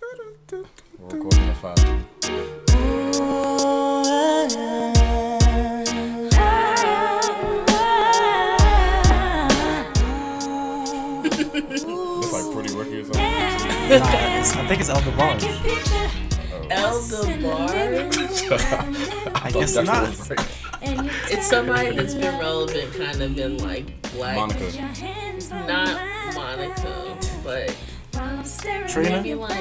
We're recording at five. It's like pretty rookie or something. Nah, it's- I think it's Elder Bars. Oh. Elder Bar. I guess That's not. the word. It's somebody that's been relevant, kind of been like black. Monica. Not Monica, but Trina? maybe like.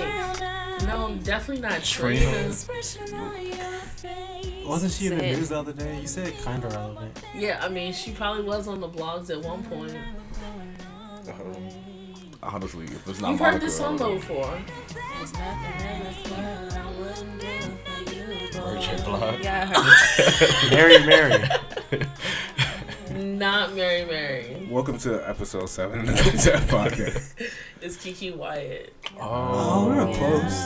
No, definitely not Trina. Trina. Wasn't she in the news the other day? You said kind of relevant. Yeah, I mean, she probably was on the blogs at one point. Um, honestly, if it's not You've Monica, heard this song though before. Mary J. Blige. Yeah, I heard Mary, Mary. Not Mary Mary. Welcome to episode seven of the Group Chat Podcast. It's Keke Wyatt. Oh, we were close.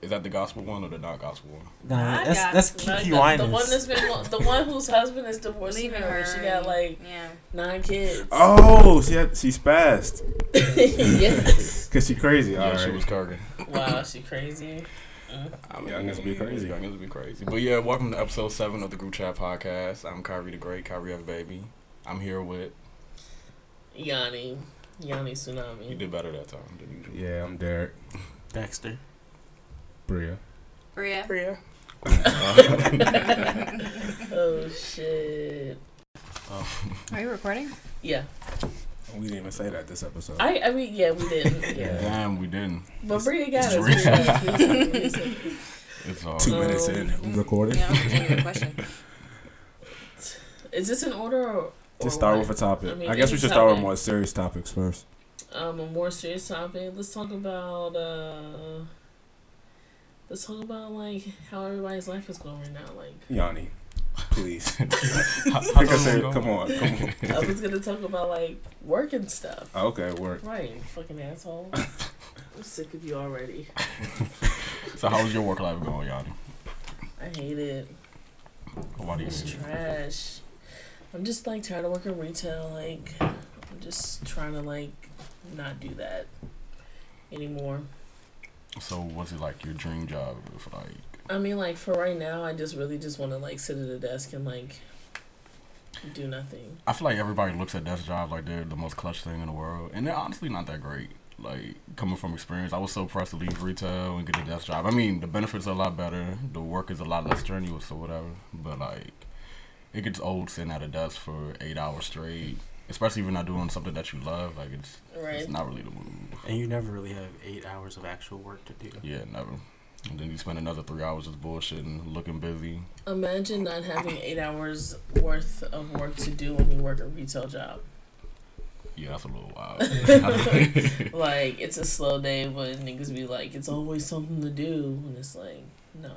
Is that the gospel one or the not gospel one? Nah, I that's got that's you. Kiki the, Winans. the one that's been the one whose husband is divorcing Leaving her. her. She got like yeah. nine kids. Oh, she had, she spazzed yes. because she crazy. Yeah, All she was Kurgan. Wow, she crazy. I mean, Youngins be crazy. Youngins be crazy. But yeah, welcome to episode seven of the Group Chat Podcast. I'm Kyrie the Great, Kyrie F. Baby. I'm here with. Yanni. Yanni Tsunami. You did better that time than you. Yeah, I'm Derek. Dexter. Bria. Bria. Bria. oh shit. Oh. Are you recording? Yeah. We didn't even say that this episode. I I mean yeah we didn't. Yeah. Damn, we didn't. But Bria got It's us. real. Bria got. It's all. Two minutes in, we recorded. Yeah, that was a genuine question. Is this an order or, or Just start what? with a topic. I I, guess we any should start with more serious topics first. um a more serious topic. Let's talk about uh let's talk about like how everybody's life is going right now. Like Yanni, please. How- how's Pick a everyone going? come on, come on. I was gonna talk about like work and stuff. Oh, okay, work. Right, fucking asshole. I'm sick of you already. So how's your work life going, Yanni? I hate it. Why do you It's hate it? trash. I'm just like tired of working retail. Like, I'm just trying to like not do that anymore. So what's it like your dream job? If like I mean, like for right now, I just really just want to like sit at a desk and like do nothing. I feel like everybody looks at desk jobs like they're the most clutch thing in the world, and they're honestly not that great. Like coming from experience, I was so pressed to leave retail and get a desk job. I mean, the benefits are a lot better, the work is a lot less strenuous or whatever. But like, it gets old sitting at a desk for eight hours straight, especially if you're not doing something that you love. Like it's Right. it's not really the move. And you never really have eight hours of actual work to do. Yeah, never. And then you spend another three hours just bullshitting, looking busy. Imagine not having eight hours worth of work to do when you work a retail job. Yeah, that's a little wild. Like it's a slow day, but niggas be like, it's always something to do, and it's like, no,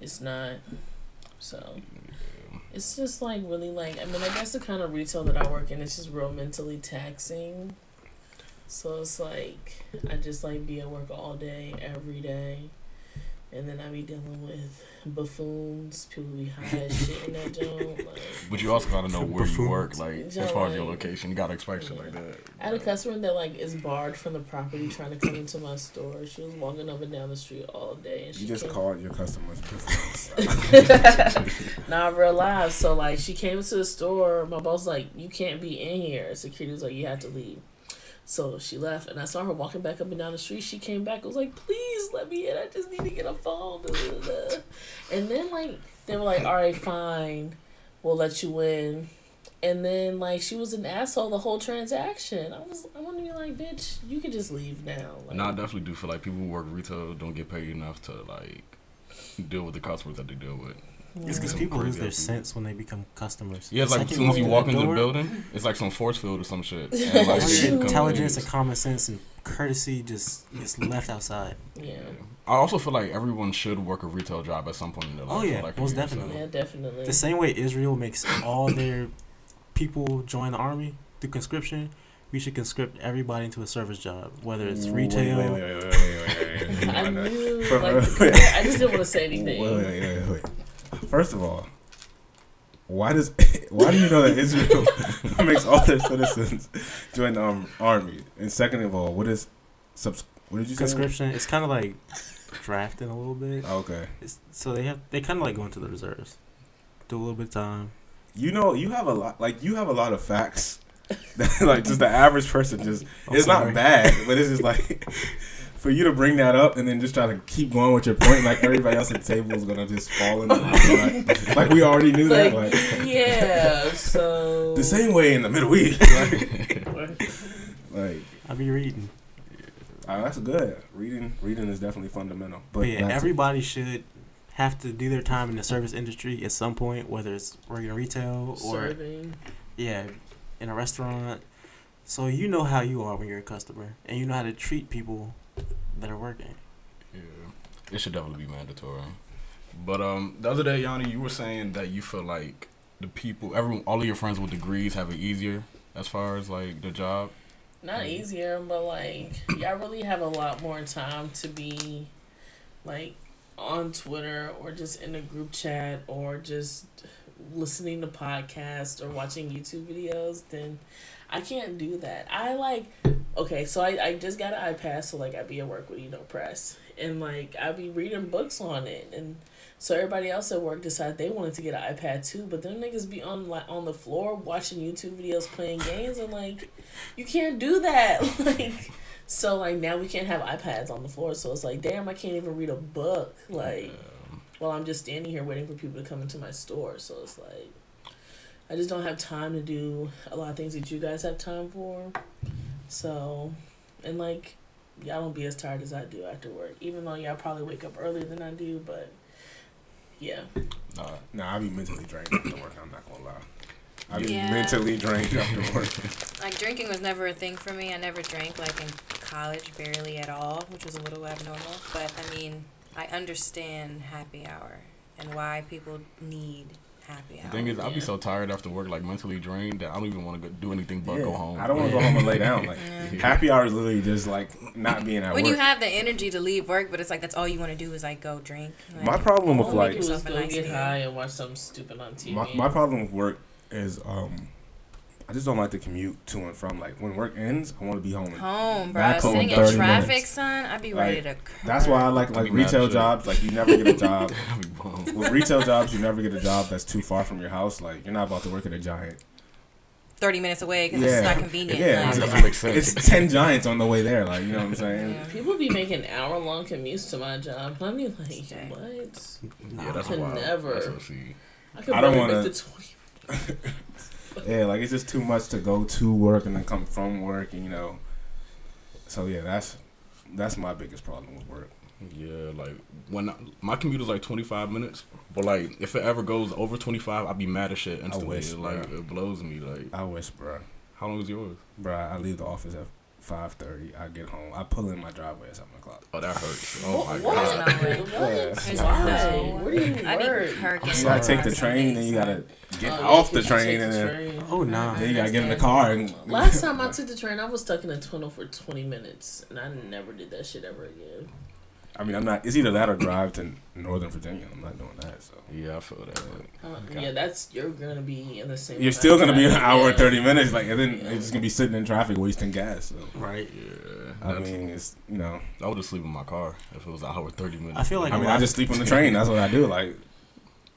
it's not. So it's just like really like I mean I guess the kind of retail that I work in it's just real mentally taxing. So it's like I just like be at work all day, every day. And then I be dealing with buffoons, people be high as shit in that joint. Like But you also gotta know where you work, Buffoons. like as far as your location. You gotta expect shit like that. I had a customer that like is barred from the property trying to come into my store. She was walking up and down the street all day and she You just came- called your customers buffoons. Not real live. So like she came into the store. My boss was like, "You can't be in here." Security was like, "You have to leave." So she left, and I saw her walking back up and down the street. She came back. Was like, "Please let me in. I just need to get a phone." And then like they were like, "All right, fine, we'll let you in." And then like she was an asshole the whole transaction. I was I want to be like, "Bitch, you could just leave now." Like, No, I definitely do feel like people who work retail don't get paid enough to like deal with the customers that they deal with. It's because people lose their sense when they become customers. Yeah, it's The like as soon as you walk into the door, building, it's like some force field or some shit. And, like, All shit your becomes intelligence and common sense and courtesy just gets left outside. yeah, I also feel like everyone should work a retail job at some point in their life. Oh, yeah, like, most year so. definitely. yeah, definitely. The same way Israel makes all their people join the army through conscription, we should conscript everybody into a service job, whether it's retail. Wait, wait, wait, wait, wait, wait, wait. I knew, like. I just didn't want to say Wait, anything. First of all, why does why do you know that Israel makes all their citizens join the um, army? And second of all, what is subs. What did you say? Conscription. It's kind of like drafting a little bit. Okay. It's, so they have they kind of like go into the reserves, do a little bit of time. You know, you have a lot. Like you have a lot of facts. that, like just the average person just. I'm it's sorry. not bad, but it's just like. For you to bring that up and then just try to keep going with your point, like everybody else at the table is gonna just fall in, like, like we already knew that. Like, Like yeah, so the same way in the Middle East. Like, like I be reading. oh, that's good. Reading, reading is definitely fundamental. But But yeah, back to- everybody should have to do their time in the service industry at some point, whether it's working in retail or serving. yeah, in a restaurant. So you know how you are when you're a customer, and you know how to treat people that are working. Yeah, it should definitely be mandatory. But um, the other day, Yanni, you were saying that you feel like the people, everyone, all of your friends with degrees have it easier as far as like the job. Not easier, but like y'all really have a lot more time to be like on Twitter or just in a group chat or just listening to podcasts or watching YouTube videos then I can't do that. I like okay, so I, I just got an iPad so like I'd be at work with you know press and like I'd be reading books on it and so everybody else at work decided they wanted to get an iPad too, but them niggas be on like on the floor watching YouTube videos playing games and like you can't do that. Like so like now we can't have iPads on the floor, so it's like damn I can't even read a book. Like while I'm just standing here waiting for people to come into my store. So it's like I just don't have time to do a lot of things that you guys have time for. So and like y'all don't be as tired as I do after work, even though y'all probably wake up earlier than I do. But yeah, nah, Nah, I be mentally drained after work. I'm not gonna lie. I be Yeah. mentally drained after work. Like drinking was never a thing for me. I never drank like in college, barely at all, which was a little abnormal. But I mean, I understand happy hour and why people need happy the thing is, I'll be so tired after work, like mentally drained, that I don't even want to do anything but Yeah, go home. I don't want to go home and lay down. Like Yeah. happy hour is literally just like not being at when work. you have the energy to leave work, but it's like that's all you want to do is like go drink. Like, my problem with all we like do is Yourself a go nice get high and watch something stupid on TV. my, my problem with work is um I just don't like to commute to and from. Like when work ends, I want to be home. home, bro. Back home Sitting in traffic, minutes. son, I'd be Like, ready to. Cry. That's why I like like be mad as retail shit. jobs. Like you never get a job. I'll be with retail jobs, you never get a job that's too far from your house. Like you're not about to work at a giant. thirty minutes away because Yeah. it's not convenient. Yeah, like, doesn't make sense. It's ten giants on the way there. Like you know what I'm saying. yeah. People be making hour long commutes to my job. I mean, like, Okay. what? yeah, that's could wild. never. That's. I could I don't wanna- make the 20. Yeah, like it's just too much to go to work and then come from work, and you know. So yeah, that's that's my biggest problem with work. Yeah, like when I, my commute is like 25 minutes, but like if it ever goes over 25, I'd be mad as shit instantly. wish, like bruh. it blows me. Like I wish, bruh. how long is yours? Bruh, I leave the office at five thirty. I get home. I pull in my driveway at seven o'clock. Oh, that hurts. Oh my what? god. no way. What? There's Why? no- Where do you I be work? kirking. You gotta take the train, days, then you gotta get Oh, off yeah, the 'cause you train, take and the then train. Oh nah. then you gotta get in the car and. Last time I took the train, I was stuck in a tunnel for 20 minutes, and I never did that shit ever again. I mean, I'm not. It's either that or drive to Northern Virginia. I'm not doing that. So Yeah, I feel that. Uh, Yeah, that's you're gonna be in the same. you're still gonna be an time. hour and thirty minutes, like, and then Yeah. you're just gonna be sitting in traffic wasting gas. So Right. Yeah, I that's- mean, it's you know. I would just sleep in my car if it was an hour 30 minutes. I feel like I mean, I just sleep on the train. That's what I do. Like,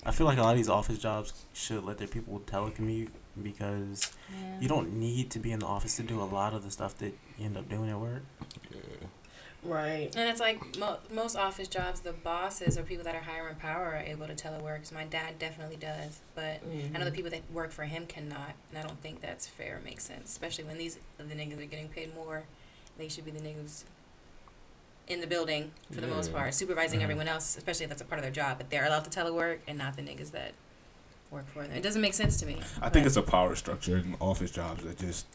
I feel like a lot of these office jobs should let their people telecommute because Yeah. you don't need to be in the office to do a lot of the stuff that you end up doing at work. Yeah. Right. And it's like mo- most office jobs, the bosses or people that are higher in power are able to telework. 'cause my dad definitely does, but I know the people that work for him cannot, and I don't think that's fair or makes sense. Especially when these the niggas are getting paid more, they should be the niggas in the building for the most part, supervising Mhm. everyone else, especially if that's a part of their job. But they're allowed to telework, and not the niggas that work for them. It doesn't make sense to me. I think it's a power structure in office jobs that just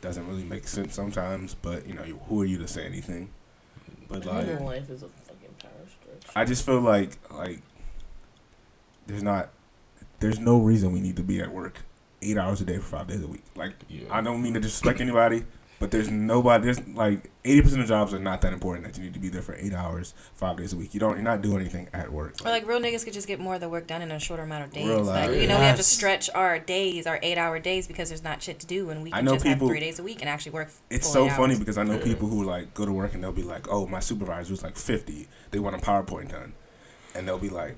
doesn't really make sense sometimes. But you know, who are you to say anything? But like, Human life is a fucking power stretch. I just feel like like there's not there's no reason we need to be at work eight hours a day for five days a week. Like Yeah. I don't mean to disrespect anybody, But there's nobody. There's like eighty percent of jobs are not that important that you need to be there for eight hours, five days a week. You don't. You're not doing anything at work. Or like real niggas could just get more of the work done in a shorter amount of days. Real like you know, we have to stretch our days, our eight-hour days, because there's not shit to do, and we I can know just people- have three days a week and actually work. It's 40 so funny hours. because I know people who like go to work and they'll be like, "Oh, my supervisor was like 50. They want a PowerPoint done." And they'll be like,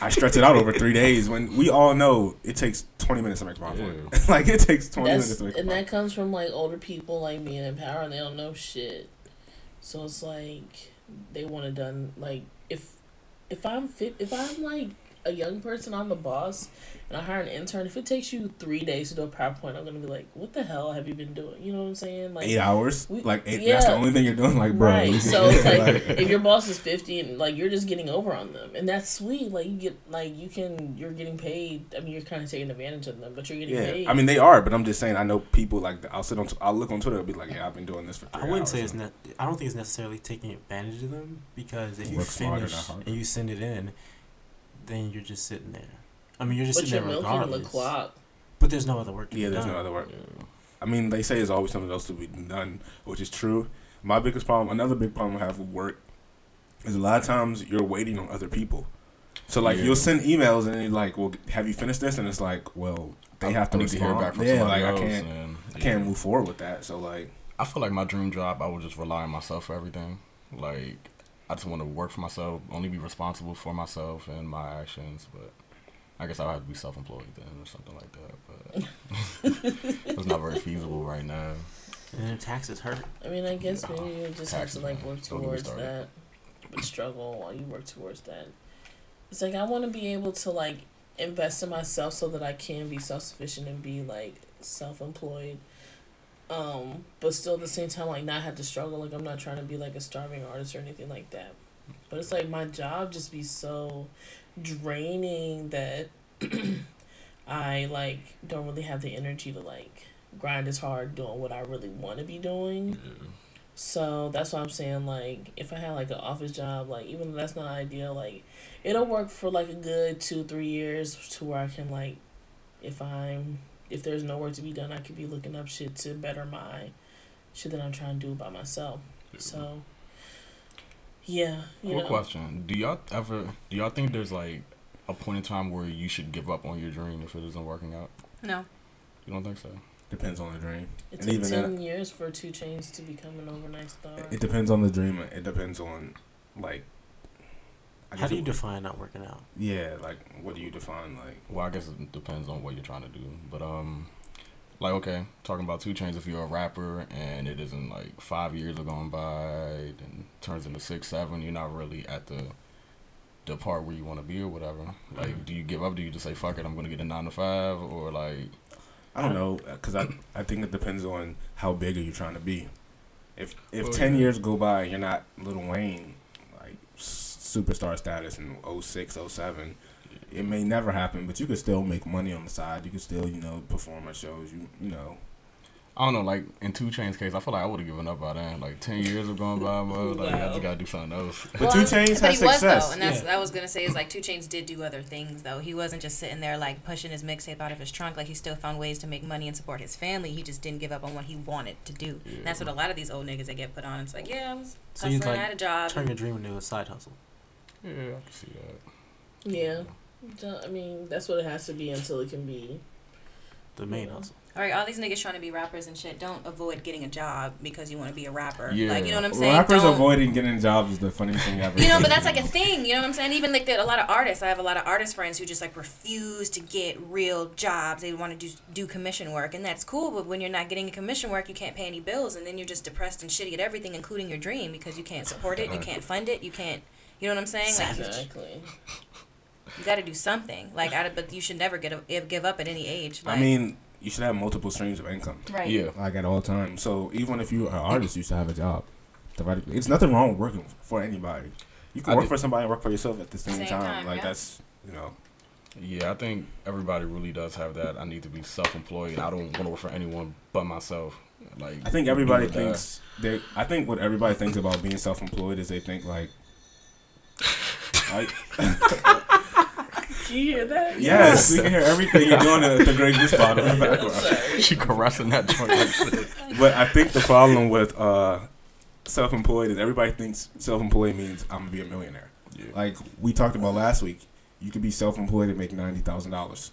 "I stretch it out over 3 days." When we all know it takes 20 minutes to make a PowerPoint. like it takes 20 minutes to make a and that comes from like older people like being in power and they don't know shit. So it's like they want it done like if if I'm fit if I'm like a young person, I'm the boss, and I hire an intern. If it takes you three days to do a PowerPoint, I'm gonna be like, "What the hell have you been doing?" You know what I'm saying? Like 8 hours? we- like eight, that's the only thing you're doing like, bro. Right. So it's like, Like- if your boss is fifty and like you're just getting over on them, and that's sweet. Like you get like you can you're getting paid. I mean, you're kind of taking advantage of them, but you're getting Yeah, paid. I mean they are, but I'm just saying I know people like I'll sit on I'll look on Twitter and be like, yeah, I've been doing this for. Three I wouldn't hours. say it's not. I don't think it's necessarily taking advantage of them because if you finish and you send it in, then you're just sitting there. I mean, you're just but sitting you're there milking the regardless. clock. But there's no other work. To Yeah, be there's done. no other work. Yeah. I mean, they say there's always something else to be done, which is true. My biggest problem, another big problem I have with work, is a lot of times you're waiting on other people. So like Yeah. you'll send emails and you're like, "Well, have you finished this?" And it's like, "Well, they have to I need to hear respond." back from yeah, somebody like. I can't, and, I can't move forward with that. So like, I feel like my dream job, I would just rely on myself for everything. Like, I just want to work for myself, only be responsible for myself and my actions. But I guess I'll have to be self-employed then or something like that. But it's not very feasible right now. And then taxes hurt. I mean, I guess maybe you just have to like man. work Don't get me towards that, but struggle while you work towards that. It's like I want to be able to like invest in myself so that I can be self sufficient and be like self employed. Um, but still at the same time, like not have to struggle. Like I'm not trying to be like a starving artist or anything like that. But it's like my job just be so draining that I like don't really have the energy to like grind as hard doing what I really want to be doing. So that's why I'm saying like if I had like an office job, like even though that's not ideal, like it'll work for like a good two three years to where I can like if I'm if there's no work to be done, I could be looking up shit to better my shit that I'm trying to do by myself. So yeah, you Cool know. question. Do y'all ever do y'all think there's like a point in time where you should give up on your dream if it isn't working out? No. You don't think so? depends on the dream. It And took even ten then- years for 2 Chainz to become an overnight star. It depends on the dream. It depends on like. How do you define not working out? Yeah, like what do you define like? Well, I guess it depends on what you're trying to do. But um, like okay, talking about 2 Chainz. If you're a rapper and it isn't like five years are going by, and turns into six, seven, you're not really at the the part where you want to be or whatever. Like, do you give up? Do you just say fuck it? I'm gonna get a nine to five, or like, I don't know, because I I think it depends on how big are you trying to be. If if Well, ten yeah. years go by and you're not Lil Wayne, superstar status in 06, 07, it may never happen. But you could still make money on the side. You could still you know perform at shows. You you know. I don't know. Like in 2 Chainz case, I feel like I would have given up by then. Like ten years have gone by, bro. Like I just gotta do something else. But Well, 2 Chainz but has he was success. though, and that's Yeah. what I was gonna say is like 2 Chainz did do other things though. He wasn't just sitting there like pushing his mixtape out of his trunk. Like he still found ways to make money and support his family. He just didn't give up on what he wanted to do. Yeah. And that's what a lot of these old niggas that get put on. It's like yeah, I was So hustling, you like I had a job. turn your dream into a side hustle. Yeah, I can see that. yeah. I mean, that's what it has to be until it can be. The main Yeah. hustle. All right, all these niggas trying to be rappers and shit. Don't avoid getting a job because you want to be a rapper. Yeah. Like you know what I'm saying? Rappers Don't- avoiding getting jobs is the funniest thing ever. You know, but that's like a thing. You know what I'm saying? Even like that, a lot of artists. I have a lot of artist friends who just like refuse to get real jobs. They want to do do commission work, and that's cool. But when you're not getting commission work, you can't pay any bills, and then you're just depressed and shitty at everything, including your dream, because you can't support it, you can't fund it, you can't. You know what I'm saying? Like you, Exactly. you got to do something. Like, I, but you should never get a, give up at any age. Like, I mean, you should have multiple streams of income. right? Yeah. like at all times. So even if you're an artist, you should have a job. Theoretically, it's nothing wrong with working for anybody. You can I work did- for somebody and work for yourself at the same, Same time. time, Like yeah. that's you know. Yeah, I think everybody really does have that. I need to be self-employed. I don't want to work for anyone but myself. Like I think everybody do or die. thinks they. I think what everybody thinks about being self-employed is they think like. I, Can you hear that? Yes, we can hear everything you're doing at the Great Goose Pod in the background. she caressing that joint like. But I think the problem with uh, self-employed is everybody thinks self-employed means I'm gonna be a millionaire. Yeah. Like we talked about last week, you could be self-employed and make ninety thousand dollars,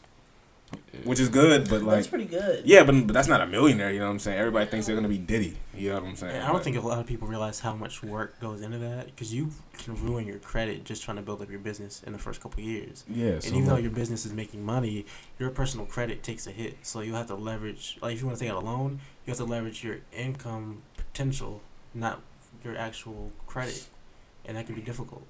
which is good. But like That's pretty good. yeah, but, but that's not a millionaire. You know what I'm saying? Everybody thinks they're gonna be Diddy. You know what I'm saying? And I don't But- think a lot of people realize how much work goes into that because you can ruin your credit just trying to build up your business in the first couple of years. Yeah. And So even though your business is making money, your personal credit takes a hit. So you have to leverage, like if you want to take out a loan, you have to leverage your income potential, not your actual credit. And that can be difficult.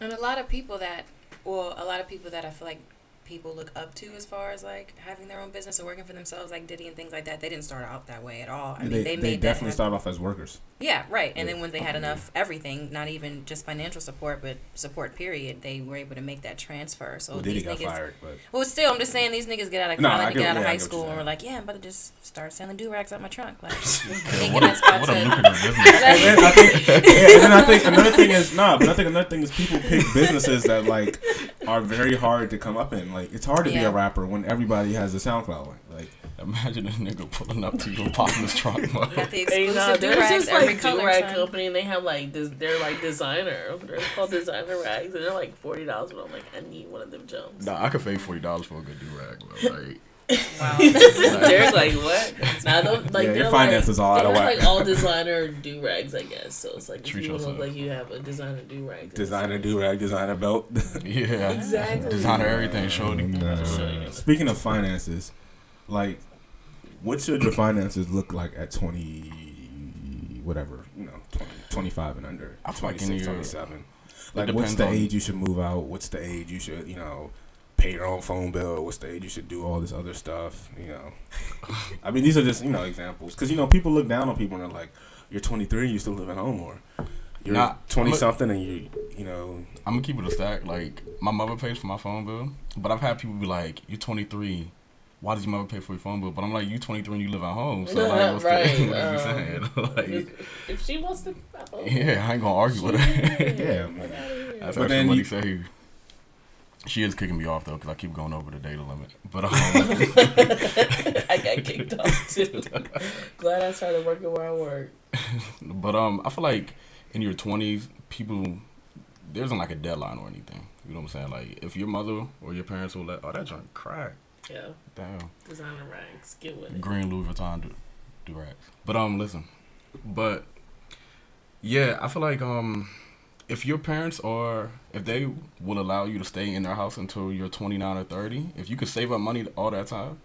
And a lot of people that, well, a lot of people that I feel like people look up to as far as like having their own business or working for themselves, like Diddy and things like that. They didn't start out that way at all. I mean, they, they, definitely start off as workers. Yeah, right. And then when they had enough everything, not even just financial support, but support period, they were able to make that transfer. So well, these niggas. fired, but Well, still, I'm just saying these niggas get out of college, and get- get out of yeah, I high school, and we're like, yeah, I'm about to just start selling do rags out my trunk. Like, Yeah, what, a, what a lucrative business. and then I think, yeah, and I think another thing is nah, but I think another thing is people pick businesses that like are very hard to come up in. Like it's hard to be a rapper when everybody has a SoundCloud. Like, like Imagine a nigga pulling up to you and popping his trunk. Got the exclusive nah, do there's rags, this every like color. do rag son. company, and they have like this. They're like designer. They're called designer rags, and they're like forty dollars. But I'm like, I need one of them jumps. Nah, I could pay forty dollars for a good do rag, bro. Like, Wow. They're like, what? Now, them, like, Yeah, your they're finances like, are out they of have, whack. like all designer do rags, I guess. So it's like if you want to look like you have a designer do rag. designer do rag, designer belt. yeah, Exactly. designer everything, shorty. Uh, Speaking of finances, like, what should your finances look like at twenty, whatever you know, 20, 25 and under, I feel like 26, your- 27? Like, what's the age you should move out? What's the age you should, you know, pay your own phone bill? What's the age you should do all this other stuff? You know, I mean, these are just you know examples because you know people look down on people and they're like, "You're 23, you still live at home," or "You're Nah, 20 look- something and you, you know." I'm gonna keep it a stack. Like my mother pays for my phone bill, but I've had people be like, "You're 23. Why does your mother pay for your phone bill?" But I'm like, "You 23 and you live at home, so like, what's Right, the, what are you um, saying?" like, if, if she wants to, oh, yeah, I ain't gonna argue with her. Yeah, Get man. outta here. That's But actually then money you- saved. She is kicking me off though because I keep going over the data limit. But um, I got kicked off too. Glad I started working where I work. but um, I feel like in your 20s, people there isn't like a deadline or anything. You know what I'm saying? Like if your mother or your parents will let, oh that junk crack, Yeah, damn. designer rags. Get with it. green Louis Vuitton do, do rags. But um, listen, but yeah, I feel like um, if your parents are if they will allow you to stay in their house until you're 29 or 30, if you could save up money all that time,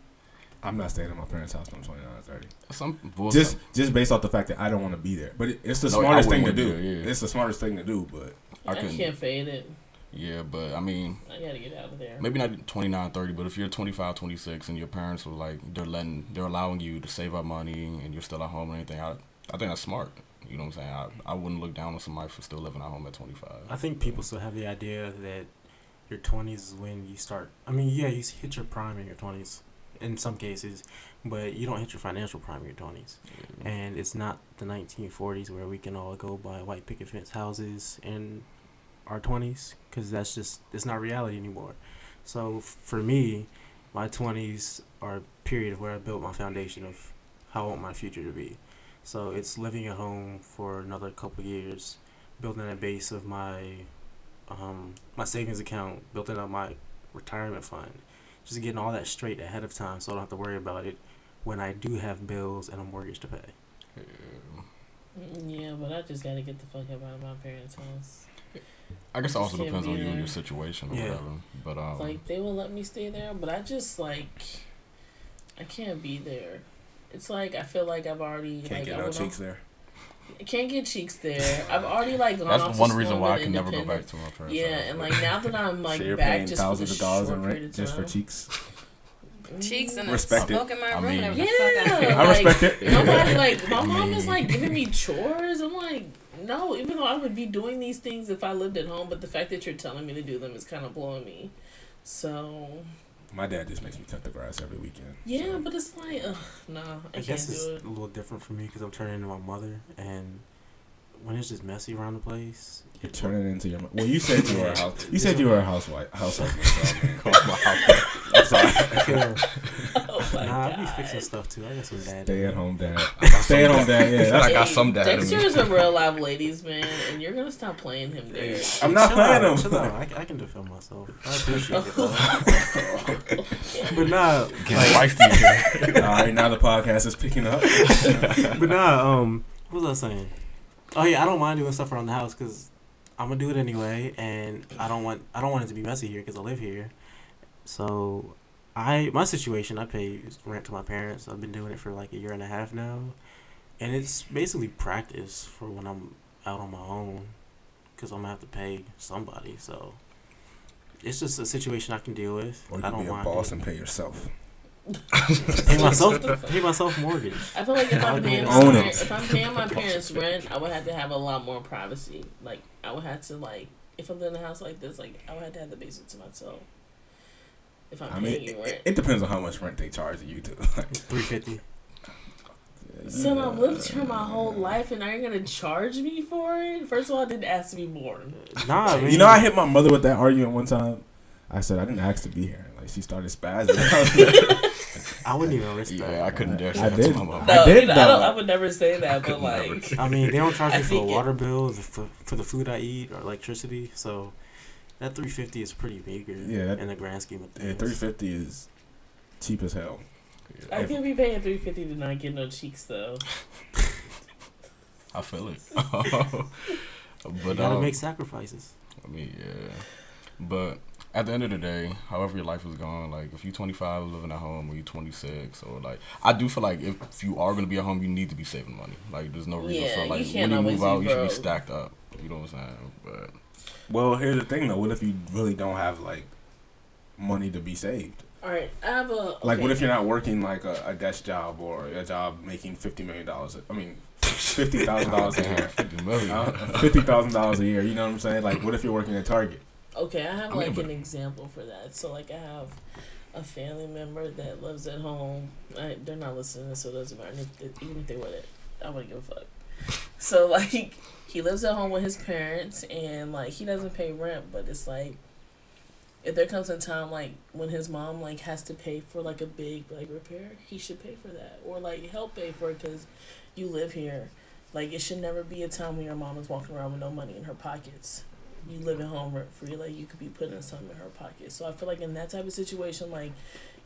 I'm not staying at my parents' house when I'm 29 or 30. some bullshit. Just just based off the fact that I don't want to be there. But it, it's the No, smartest thing to do. want to be there, yeah. It's the smartest thing to do. But I I, can't fade it. Yeah, but I mean, I gotta get out of there. maybe not 29, 30, but if you're 25, 26, and your parents were like they're letting they're allowing you to save up money and you're still at home and anything, I I think that's smart. You know what I'm saying? I, I wouldn't look down on somebody for still living at home at 25. I think people still have the idea that your 20s is when you start. I mean, yeah, you hit your prime in your 20s in some cases, but you don't hit your financial prime in your 20s. Mm-hmm. And it's not the 1940s where we can all go buy white picket fence houses in our 20s because that's just, it's not reality anymore. So for me, my 20s are a period of where I built my foundation of how I want my future to be. So it's living at home for another couple years, building a base of my um, my savings account, building up my retirement fund, just getting all that straight ahead of time, so I don't have to worry about it when I do have bills and a mortgage to pay. Yeah. Mm, Yeah, but I just gotta get the fuck up out of my parents' house. I guess it also depends on you and your situation or Yeah. whatever. But um, like they will let me stay there, but I just like I can't be there. It's like I feel like I've already can't like get I no went cheeks off- there. I can't get cheeks there. I've already like gone that's off one to reason school why I and can never go independent. back to my parents. Yeah, house. and like now that I'm like so you're back paying just for thousands of dollars short in period rent of just for time. cheeks. Cheeks and Respect a it. smoke in my I room. mean- whatever the fuck I Yeah. I like, respect it. Nobody like my mom is like giving me chores. I'm like, no, even though I would be doing these things if I lived at home, but the fact that you're telling me to do them is kind of blowing me. So My dad just makes me cut the grass every weekend. yeah, so. but it's like, ugh, nah, I, I can't guess it's do it. a little different for me because I'm turning into my mother, and when it's just messy around the place, You're turning into your. Well, you said you were a house. You said you were a housewife. Housewife. I'm sorry. yeah. Oh my Nah, I god. Be fixing stuff too. I got some dad. Stay at home dad. Stay at home dad. Yeah. I got some dad in. Dexter is a real live ladies man, and you're gonna stop playing him there. I'm not Chill playing out, him. Chill out. I, can- I can defend myself. I appreciate it. though. but nah, Getting feisty in here. All right, now the podcast is picking up. but nah. Um, what was I saying? Oh yeah, I don't mind doing stuff around the house because I'm gonna do it anyway, and I don't want I don't want it to be messy here because I live here. So, I my situation I pay rent to my parents. I've been doing it for like a year and a half now, and it's basically practice for when I'm out on my own because I'm gonna have to pay somebody. So. It's just a situation I can deal with. Or you I can don't be a mind boss doing and pay yourself. pay myself pay myself mortgage. I feel like if I'm paying my Own it. parents, if I'm paying my parents rent, I would have to have a lot more privacy. Like I would have to like if I'm in a house like this, like I would have to have the basement to myself. If I'm I paying mean, you it, rent. it depends on how much rent they charge you too. Three fifty. So I've lived here my whole life, and now you're gonna charge me for it. First of all, I didn't ask to be born. Nah, I mean, You know, I hit my mother with that argument one time. I said I didn't ask to be here. Like she started spazzing. I wouldn't even risk that. Yeah, I couldn't dare I that did. to my mom. I did you know, I, don't, I would never say that, but could never. like, I mean, they don't charge me for a think it- water bill, for, for the food I eat, or electricity. So that three fifty is pretty meager. Yeah, that- in the grand scheme of yeah, things. three fifty is cheap as hell. I could be paying three fifty to not get no cheeks though. I feel it. You but gotta um, make sacrifices. I mean, yeah. But at the end of the day, however your life is going, like if you're 25 living at home or you're 26, or like I do feel like if, if you are gonna be at home, you need to be saving money. Like there's no reason Yeah, for like can't when you move out, you should be stacked up. You know what I'm saying? But Well, here's the thing though. What if you really don't have like money to be saved? All right, I have a Like, what if you're not working like a, a desk job or a job making fifty million dollars? I mean, fifty thousand dollars a year. 50 million. Uh, Fifty thousand dollars a year. You know what I'm saying? Like, what if you're working at Target? Okay, I have I mean, like but- an example for that. So like I have a family member that lives at home. I, they're not listening, so it doesn't matter. If, if- even if they would, I wouldn't give a fuck. So like he lives at home with his parents, and like he doesn't pay rent, but it's like if there comes a time like when his mom like has to pay for like a big like repair, he should pay for that or like help pay for it because you live here. Like it should never be a time when your mom is walking around with no money in her pockets you live at home rent free, like you could be putting some in her pocket. So I feel like in that type of situation, like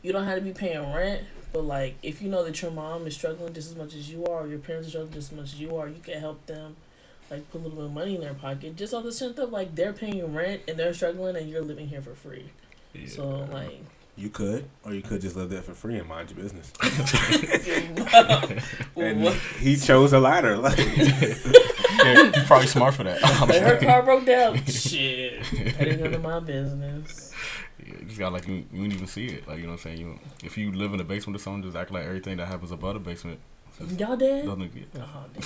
you don't have to be paying rent, but like if you know that your mom is struggling just as much as you are, or your parents are struggling just as much as you are, you can help them like put a little bit of money in their pocket just on the strength of like they're paying rent and they're struggling and you're living here for free. So like You could, or you could just live there for free and mind your business. And he chose a ladder. Like, yeah, you're probably smart for that. I'm Like her car broke down. Shit. That ain't none of my business. Yeah, you just got like you, you wouldn't even see it. Like you know what I'm saying. You if you live in a basement or something, just act like everything that happens above the basement. Y'all dead? Doesn't get. Oh damn.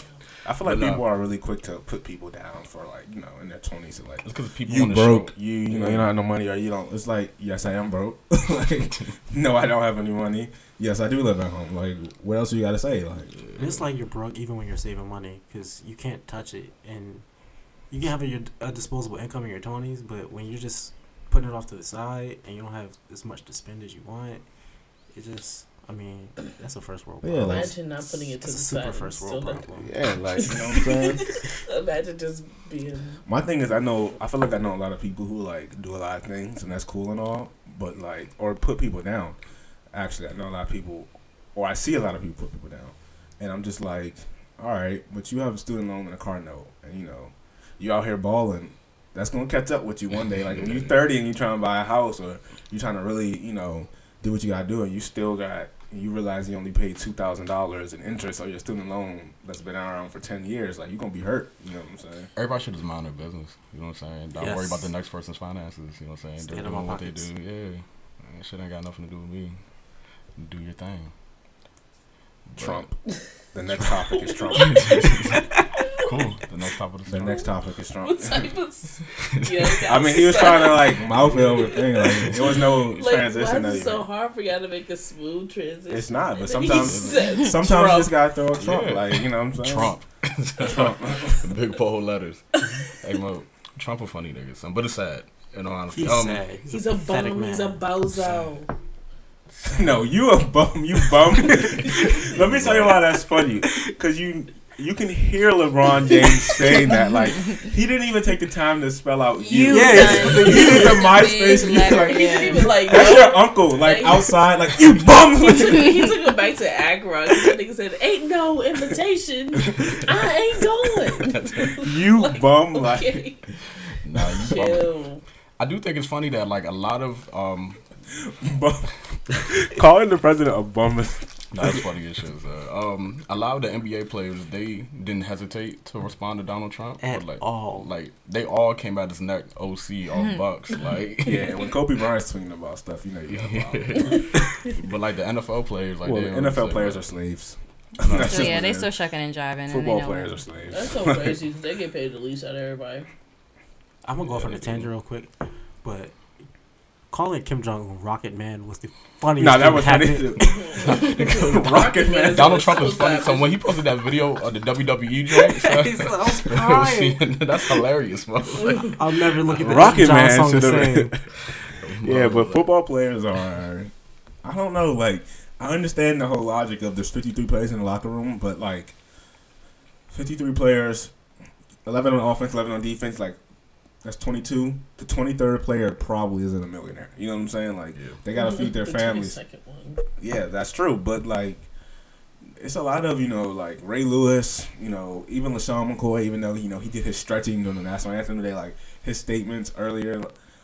I feel like But, people are really quick to put people down for like you know in their twenties to like It's because people you broke, show. you you know you don't have no money or you don't. It's like yes I am broke. like no I don't have any money. Yes I do live at home. Like what else do you got to say? Like And it's like you're broke even when you're saving money because you can't touch it, and you can have a, your, a disposable income in your twenties, but when you're just putting it off to the side and you don't have as much to spend as you want, it just, I mean, that's a first world Yeah, problem. like- Imagine not putting it to the state. It's a super side. first still world not- problem. yeah like you know what I'm saying. Imagine just being. My thing is, I know, I feel like I know a lot of people who like do a lot of things, and that's cool and all, but like, or put people down. Actually, I know a lot of people, or I see a lot of people put people down, and I'm just like, all right, but you have a student loan and a car note, and you know, you out here balling. That's gonna catch up with you one day. Like when you're 30 and you're trying to buy a house, or you're trying to really, you know, do what you gotta do, and you still got. You realize you only paid two thousand dollars in interest on your student loan that's been around for ten years. Like you're gonna be hurt. You know what I'm saying? Everybody should just mind their business. You know what I'm saying? Don't worry about the next person's finances. You know what I'm saying? Stay They're in doing what they do. Yeah, Man, shit ain't got nothing to do with me. Do your thing. But- Trump. The next topic is Trump. cool. The next topic of the The next topic is Trump. What type of? Yeah, I mean, he was trying to like mouth it over thing. Like there was no Like, transition. why that is it so hard for y'all to make a smooth transition? It's not, but And then he sometimes, sometimes Trump. you just gotta throw a Trump. Yeah. Like you know what I'm saying? Trump. Trump. Big bold letters. hey Mo, Trump a funny nigga, son, but it's sad. In all honesty, He's um, sad. He's, He's a a bum. man. He's a bozo. No, you a bum. You bum. Let me tell you why that's funny. Because you you can hear LeBron James saying that. Like he didn't even take the time to spell out you. You Yeah, done he did the big MySpace. and letter. Like, He didn't even like. that's your uncle. Like Like- outside. Like you bum. He took, he took it back to Accra. That nigga said, "Ain't no invitation. I ain't going." you Like, bum. Like Okay, nah, you bum. I do think it's funny that like a lot of um, bum. Calling the president a bum. is- nah, that's funny as shit. So, um, a lot of the NBA players they didn't hesitate to respond to Donald Trump At but, like, all. Like they all came at his neck, OC off Bucks, like Yeah, when Kobe Bryant's tweeting about stuff, you know you got but like the NFL players, like well, they the NFL say players are slaves. No, That's So yeah, they it still shucking and jiving. and they Football know players it. are slaves. That's so crazy. 'cause They get paid the least out of everybody. I'm gonna go off on a they tangent real quick, but calling Kim Jong Un Rocket Man was the funniest. Nah, that thing was happened. funny. Rocket Man. Donald Trump is funny. So when he posted that video of the WWE joint, son, He's like, I was it was crying. seeing- that's hilarious, man. I'll never look at the Rocket John Man song the same. Yeah, but football players are. I don't know. Like, I understand the whole logic of there's 53 players in the locker room, but like, 53 players, 11 on offense, 11 on defense. Like, that's 22. The 23rd player probably isn't a millionaire. You know what I'm saying? Like, Yeah. they gotta feed their The families. one. Yeah, that's true. But like, it's a lot of you know like Ray Lewis, you know, even LeSean McCoy, even though you know he did his stretching during the national anthem today, like his statements earlier,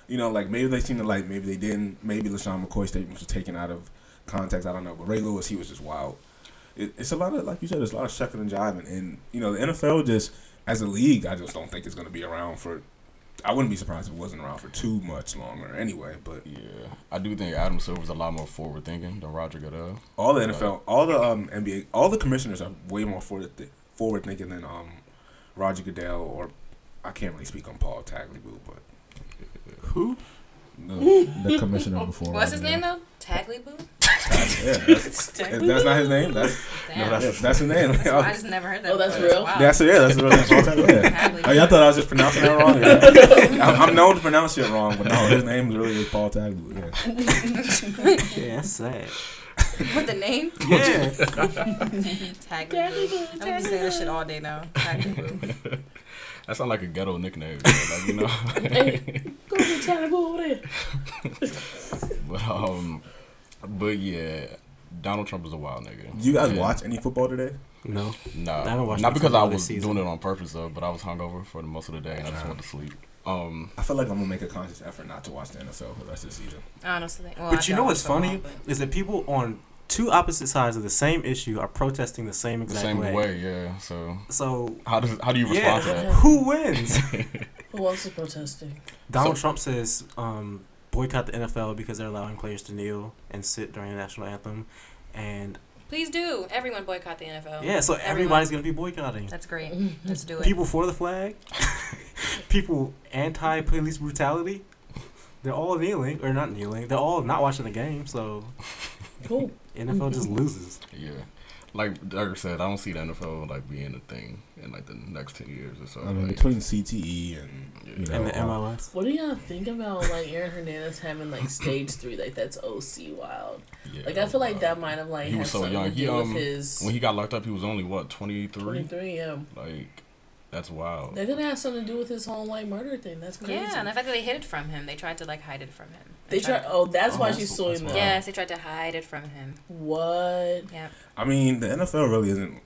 you know, like maybe they seemed to like, maybe they didn't. Maybe LeSean McCoy's statements were taken out of context. I don't know. But Ray Lewis, he was just wild. It, it's a lot of like you said, there's a lot of shucking and jiving, and you know the NFL just as a league, I just don't think it's going to be around for. I wouldn't be surprised if it wasn't around for too much longer anyway. But Yeah, I do think Adam Silver's a lot more forward thinking than Roger Goodell. All the NFL, all the um, NBA, all the commissioners are way more forward th- forward thinking than um, Roger Goodell or I can't really speak on Paul Tagliabue, but Who? the, the commissioner before. What's his Roger name though? Tagley Boo. Yeah, that's, that's not his name. That's Damn. no, that's, that's his name. That's- I just never heard that. Oh, that's before. real? Wow. That's yeah, that's the real name. Paul Tagliabue. Yeah. Tagley. Oh, y'all thought I was just pronouncing that wrong. Yeah. I'm, I'm known to pronounce shit wrong, but no, his name is really is Paul Tagliabue. Yeah. Yeah, that's sad. With the name Yeah. Tagley Boo. I'm gonna be saying this shit all day now. Tagley Boo. That sounds like a ghetto nickname, like you know. Hey, go to Talibu over there. but um, but yeah, Donald Trump is a wild nigga. Do you guys Yeah. watch any football today? No. Nah, I haven't watched not because I was doing it on purpose though, but I was hungover for the most of the day and I just went to sleep. Um, I feel like I'm gonna make a conscious effort not to watch the NFL for the rest of the season. Honestly. Well, But I you know what's funny long, but- is that people on two opposite sides of the same issue are protesting the same exact the exact same way. way, yeah. So So how does how do you yeah, respond to that? who wins? Who else is protesting? Donald So- Trump says um, boycott the NFL because they're allowing players to kneel and sit during the national anthem, and Please do. Everyone boycott the NFL. yeah, so Everyone. everybody's gonna be boycotting. That's great. Let's do it. People for the flag, people anti-police brutality. They're all kneeling or not kneeling. They're all not watching the game, so Who? NFL just loses. Yeah, like Dirk said, I don't see the NFL like being a thing in like the next ten years or so. I mean, like, between CTE and you know, And the MLS. What do y'all think about like Aaron Hernandez having like stage three? Like that's OC wild. yeah, Like I feel like uh, that might have like he was so something young. to He, do um, with his when he got locked up, he was only what twenty three. 23. Yeah, Like that's wild. they're gonna have something to do with his whole like murder thing. That's crazy. Yeah, and the fact that they hid it from him, they tried to like hide it from him. They try. Oh, that's why she's that's suing wild. them. Yes, they tried to hide it from him. What? Yeah. I mean, the NFL really isn't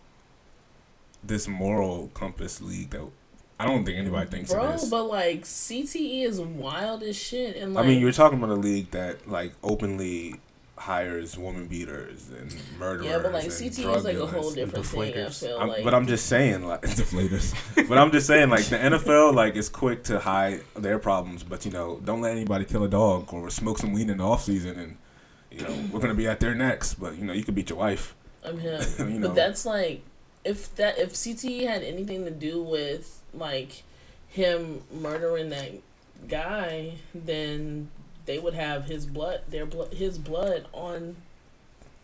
this moral compass league that I don't think anybody thinks Bro, it is. but like CTE is wild as shit, and like I mean, you're talking about a league that like openly hires woman beaters and murderers. yeah, but like CTE is like a whole different thing. I feel I'm, like, but I'm just saying, like deflators. but I'm just saying, like the NFL, like is quick to hide their problems, but you know, don't let anybody kill a dog or smoke some weed in the off season, and you know, we're gonna be at their necks. But you know, you could beat your wife. I'm him. you know, But that's like if that if CTE had anything to do with like him murdering that guy, then they would have his blood their blood his blood on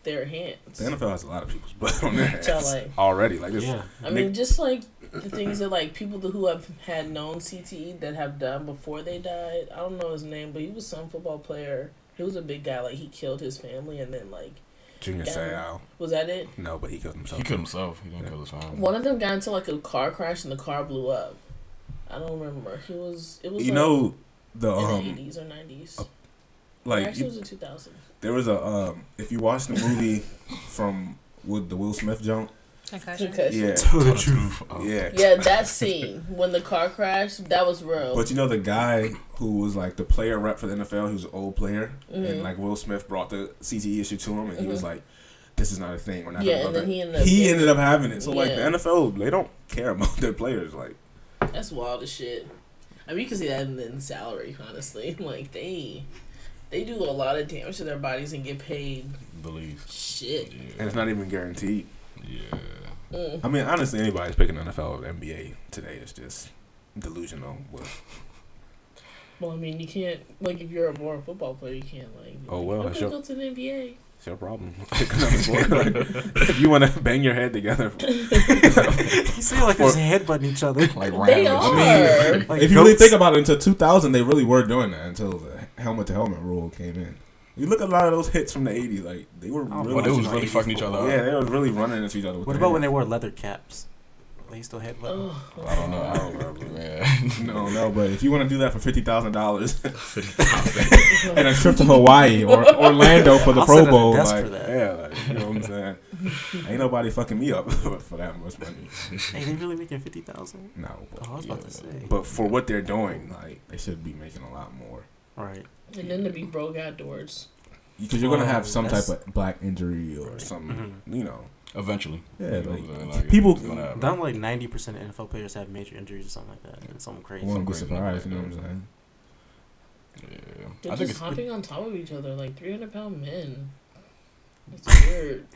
their hands. The NFL has a lot of people's blood on their hands like- already. Like, it's, Yeah. I mean, just like the things that like people who have had known CTE that have done before they died. I don't know his name, but he was some football player. He was a big guy. Like he killed his family, and then like Junior Seau. was that it? No, but he killed himself. He killed himself. He didn't kill his family. One of them got into like a car crash, and the car blew up. I don't remember. He was. It was. you like, know the in the um eighties or nineties. Like Actually, it was in two thousand. there was a um if you watch the movie from with the Will Smith jump. Concussion. Yeah. Tell the truth. Yeah. Yeah, that scene when the car crashed, that was real. But you know the guy who was like the player rep for the NFL, he was an old player, Mhm. and like Will Smith brought the CTE issue to him, and he was Mhm. like, "This is not a thing. We're not." Yeah, gonna and go then there." he ended up he ended up having it. So like the NFL, they don't care about their players. Like That's wild as shit. I mean, you can see that in, in salary, honestly. Like they, they do a lot of damage to their bodies and get paid The least. shit. and it's not even guaranteed. Yeah. Mm. I mean, honestly, anybody's picking NFL or NBA today is just delusional. But Well, I mean, you can't like if you're a born football player, you can't like. Oh, well, I'm gonna your- go to the NBA. it's your problem. Pick another sport. Like, if you want to bang your head together, You say like For- they're headbutting each other. Like They random. are. Like if you really think about it, until 2000, they really were doing that until the helmet to helmet rule came in. You look at a lot of those hits from the 80s, like they were Oh, really, Well, they was really fucking each other up. yeah, they were really running into each other. With What their about when they wore leather caps? They still headbutt. Oh, I don't know. I don't remember. Yeah. No, no, but if you want to do that for fifty thousand dollars and a trip to Hawaii or Orlando for the I'll Pro sit at a Bowl, like, for that. yeah, like, you know what I'm saying? Ain't nobody fucking me up for that much money. Hey, they really making fifty thousand? No, Oh, but, I was about to say. but for what they're doing, like they should be making a lot more. Right. and then to be broke outdoors. Because you're gonna Oh, have some type of black injury or Right. some, Mhm. you know. Eventually. Yeah, You know like, what I'm saying? Like, people- it's. Don't like ninety percent of NFL players have major injuries or something like that. It's something I crazy. wouldn't be surprised. You know what I'm saying? Yeah. They're I think just it's. hopping on top of each other like 300 pound men. It's weird.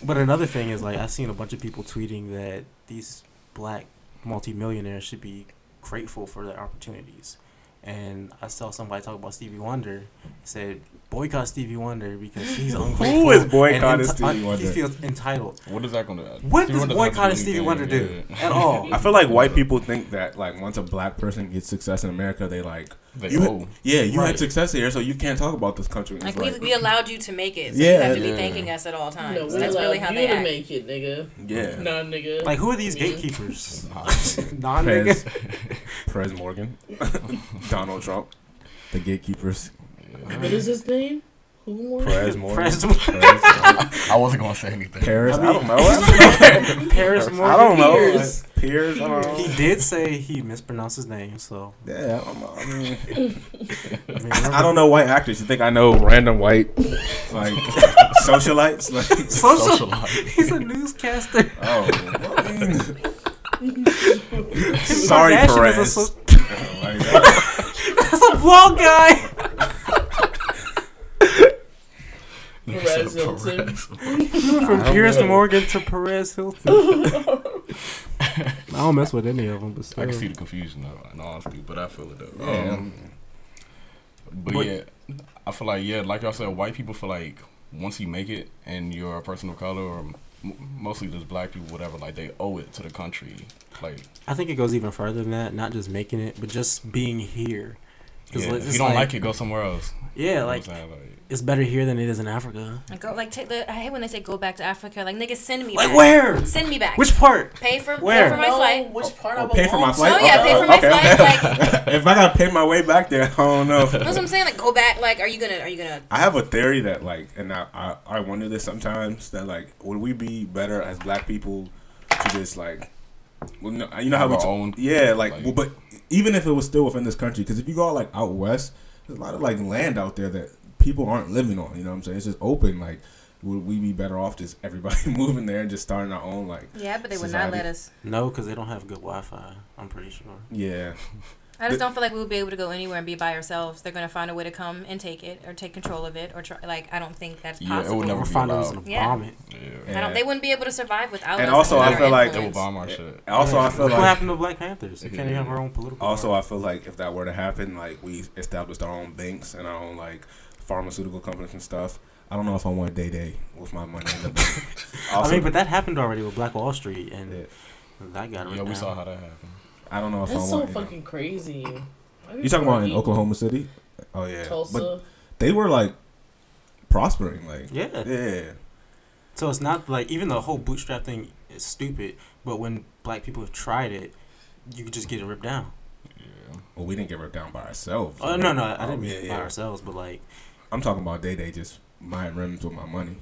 But another thing is like I've seen a bunch of people tweeting that these black multimillionaires should be grateful for their opportunities. And I saw somebody talk about Stevie Wonder. Said boycott Stevie Wonder because he's ungrateful. is and boycotting enti- Stevie Wonder? He feels entitled. What is that gonna do? What Stevie does Wonder to boycotting do Stevie anything, Wonder do yeah. at all? I feel like white people think that like once a black person gets success in America, they like They You- owe. yeah, you Right. had success here, so you can't talk about this country. And Like we, we allowed you to make it, so Yeah. you have to be Yeah. thanking us at all times. No, we That's really how you they to act. make it, nigga. yeah, non nigga. Like who are these gatekeepers? Nah, non Prez, niggas. Prez Morgan, Donald Trump, the gatekeepers. What is his name? Who more? Prez Morgan, Prez- Prez, I wasn't gonna say anything. Paris. I I, don't know. Paris Morgan. I don't know. Piers. Piers. I don't He did say he mispronounced his name, so Yeah, I don't know. I mean, I, mean, I don't know white actors. You think I know random white like socialites? Like, Social. Socialite. He's a newscaster. oh, well, I mean, sorry, Kardashian Perez. a so- oh Like, That's a blonde guy. Perez Hilton. You went from I Pierce know. Morgan to Perez Hilton. I don't mess with any of them, but I can see the confusion though, in honesty, but I feel it though. yeah. Um, but, But- yeah, I feel like yeah, like y'all said, white people feel like once you make it and you're a person of color or m- mostly just black people, whatever, like they owe it to the country. Like I think it goes even further than that. Not just making it, but just being here. 'Cause yeah, it's if you don't like- like, it, go somewhere else. Yeah, like what I'm saying? Like, it's better here than it is in Africa. Like, go, like take the, I hate when they say go back to Africa. Like niggas, send me Like back. where? Send me back. Which part? pay for Where? pay for my No, flight. Which oh, part Oh, I pay for my flight? Oh, yeah, pay for my Okay, flight, okay. if I gotta pay my way back there, I don't know. That's what I'm saying. Like go back. Like are you gonna are you gonna I have a theory that like, and I, I I wonder this sometimes that like, would we be better as black people to just like, well, no, you know how we our t- own, yeah, like, like- well, but even if it was still within this country, because if you go out like out west, there's a lot of like land out there that people aren't living on. You know what I'm saying? It's just open. Like, would we be better off just everybody moving there and just starting our own like, Yeah, but they would Society. not let us. No, because they don't have good Wi-Fi. I'm pretty sure. yeah, I just don't feel like we would be able to go anywhere and be by ourselves. They're gonna find a way to come and take it or take control of it or try. Like I don't think that's possible. Yeah, it would never find allowed. us and Yeah. bomb it. yeah. I don't. They wouldn't be able to survive without And us. also, I feel like- They will bomb our shit. Also, I feel Look what like happened to Black Panthers. They can't even have our own political. Also, party. I feel like if that were to happen, like we established our own banks and our own like pharmaceutical companies and stuff, I don't know if I want Day Day with my money in the bank. I Also, mean, but that happened already with Black Wall Street, and Yeah. that got Yeah, ripped we down. saw how that happened. I don't know if That's I so want. you know. fucking crazy. You talking about in Oklahoma City? Oh yeah, Tulsa? but they were like prospering, like Yeah. yeah. So it's not like even the whole bootstrap thing is stupid, but when black people have tried it, you could just get it ripped down. Yeah. Well, we didn't get ripped down by ourselves. Oh no, no, I Oh, didn't mean yeah, by yeah. ourselves, but like I'm talking about Day Day just buying rims with my money.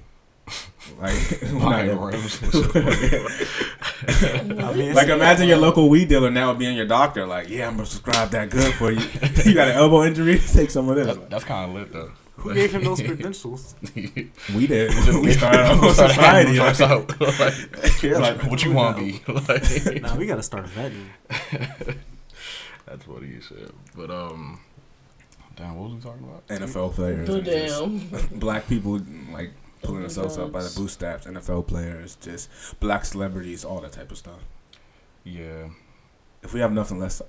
Like, Buying not- rims. I mean, like imagine your local weed dealer now being your doctor. Like, yeah, I'm gonna prescribe that good for you. you got an elbow injury? Take some of this. That, that's kind of lit though. who gave him those credentials? we did. we started our own society. Like, Like, yeah, like, what you want to be? Like, nah, we gotta start vetting. that's what he said. But um, damn, what was we talking about? NFL players. The and just damn. black people like pulling themselves up by the bootstraps. NFL players, just black celebrities, all that type of stuff. Yeah, If we have nothing less,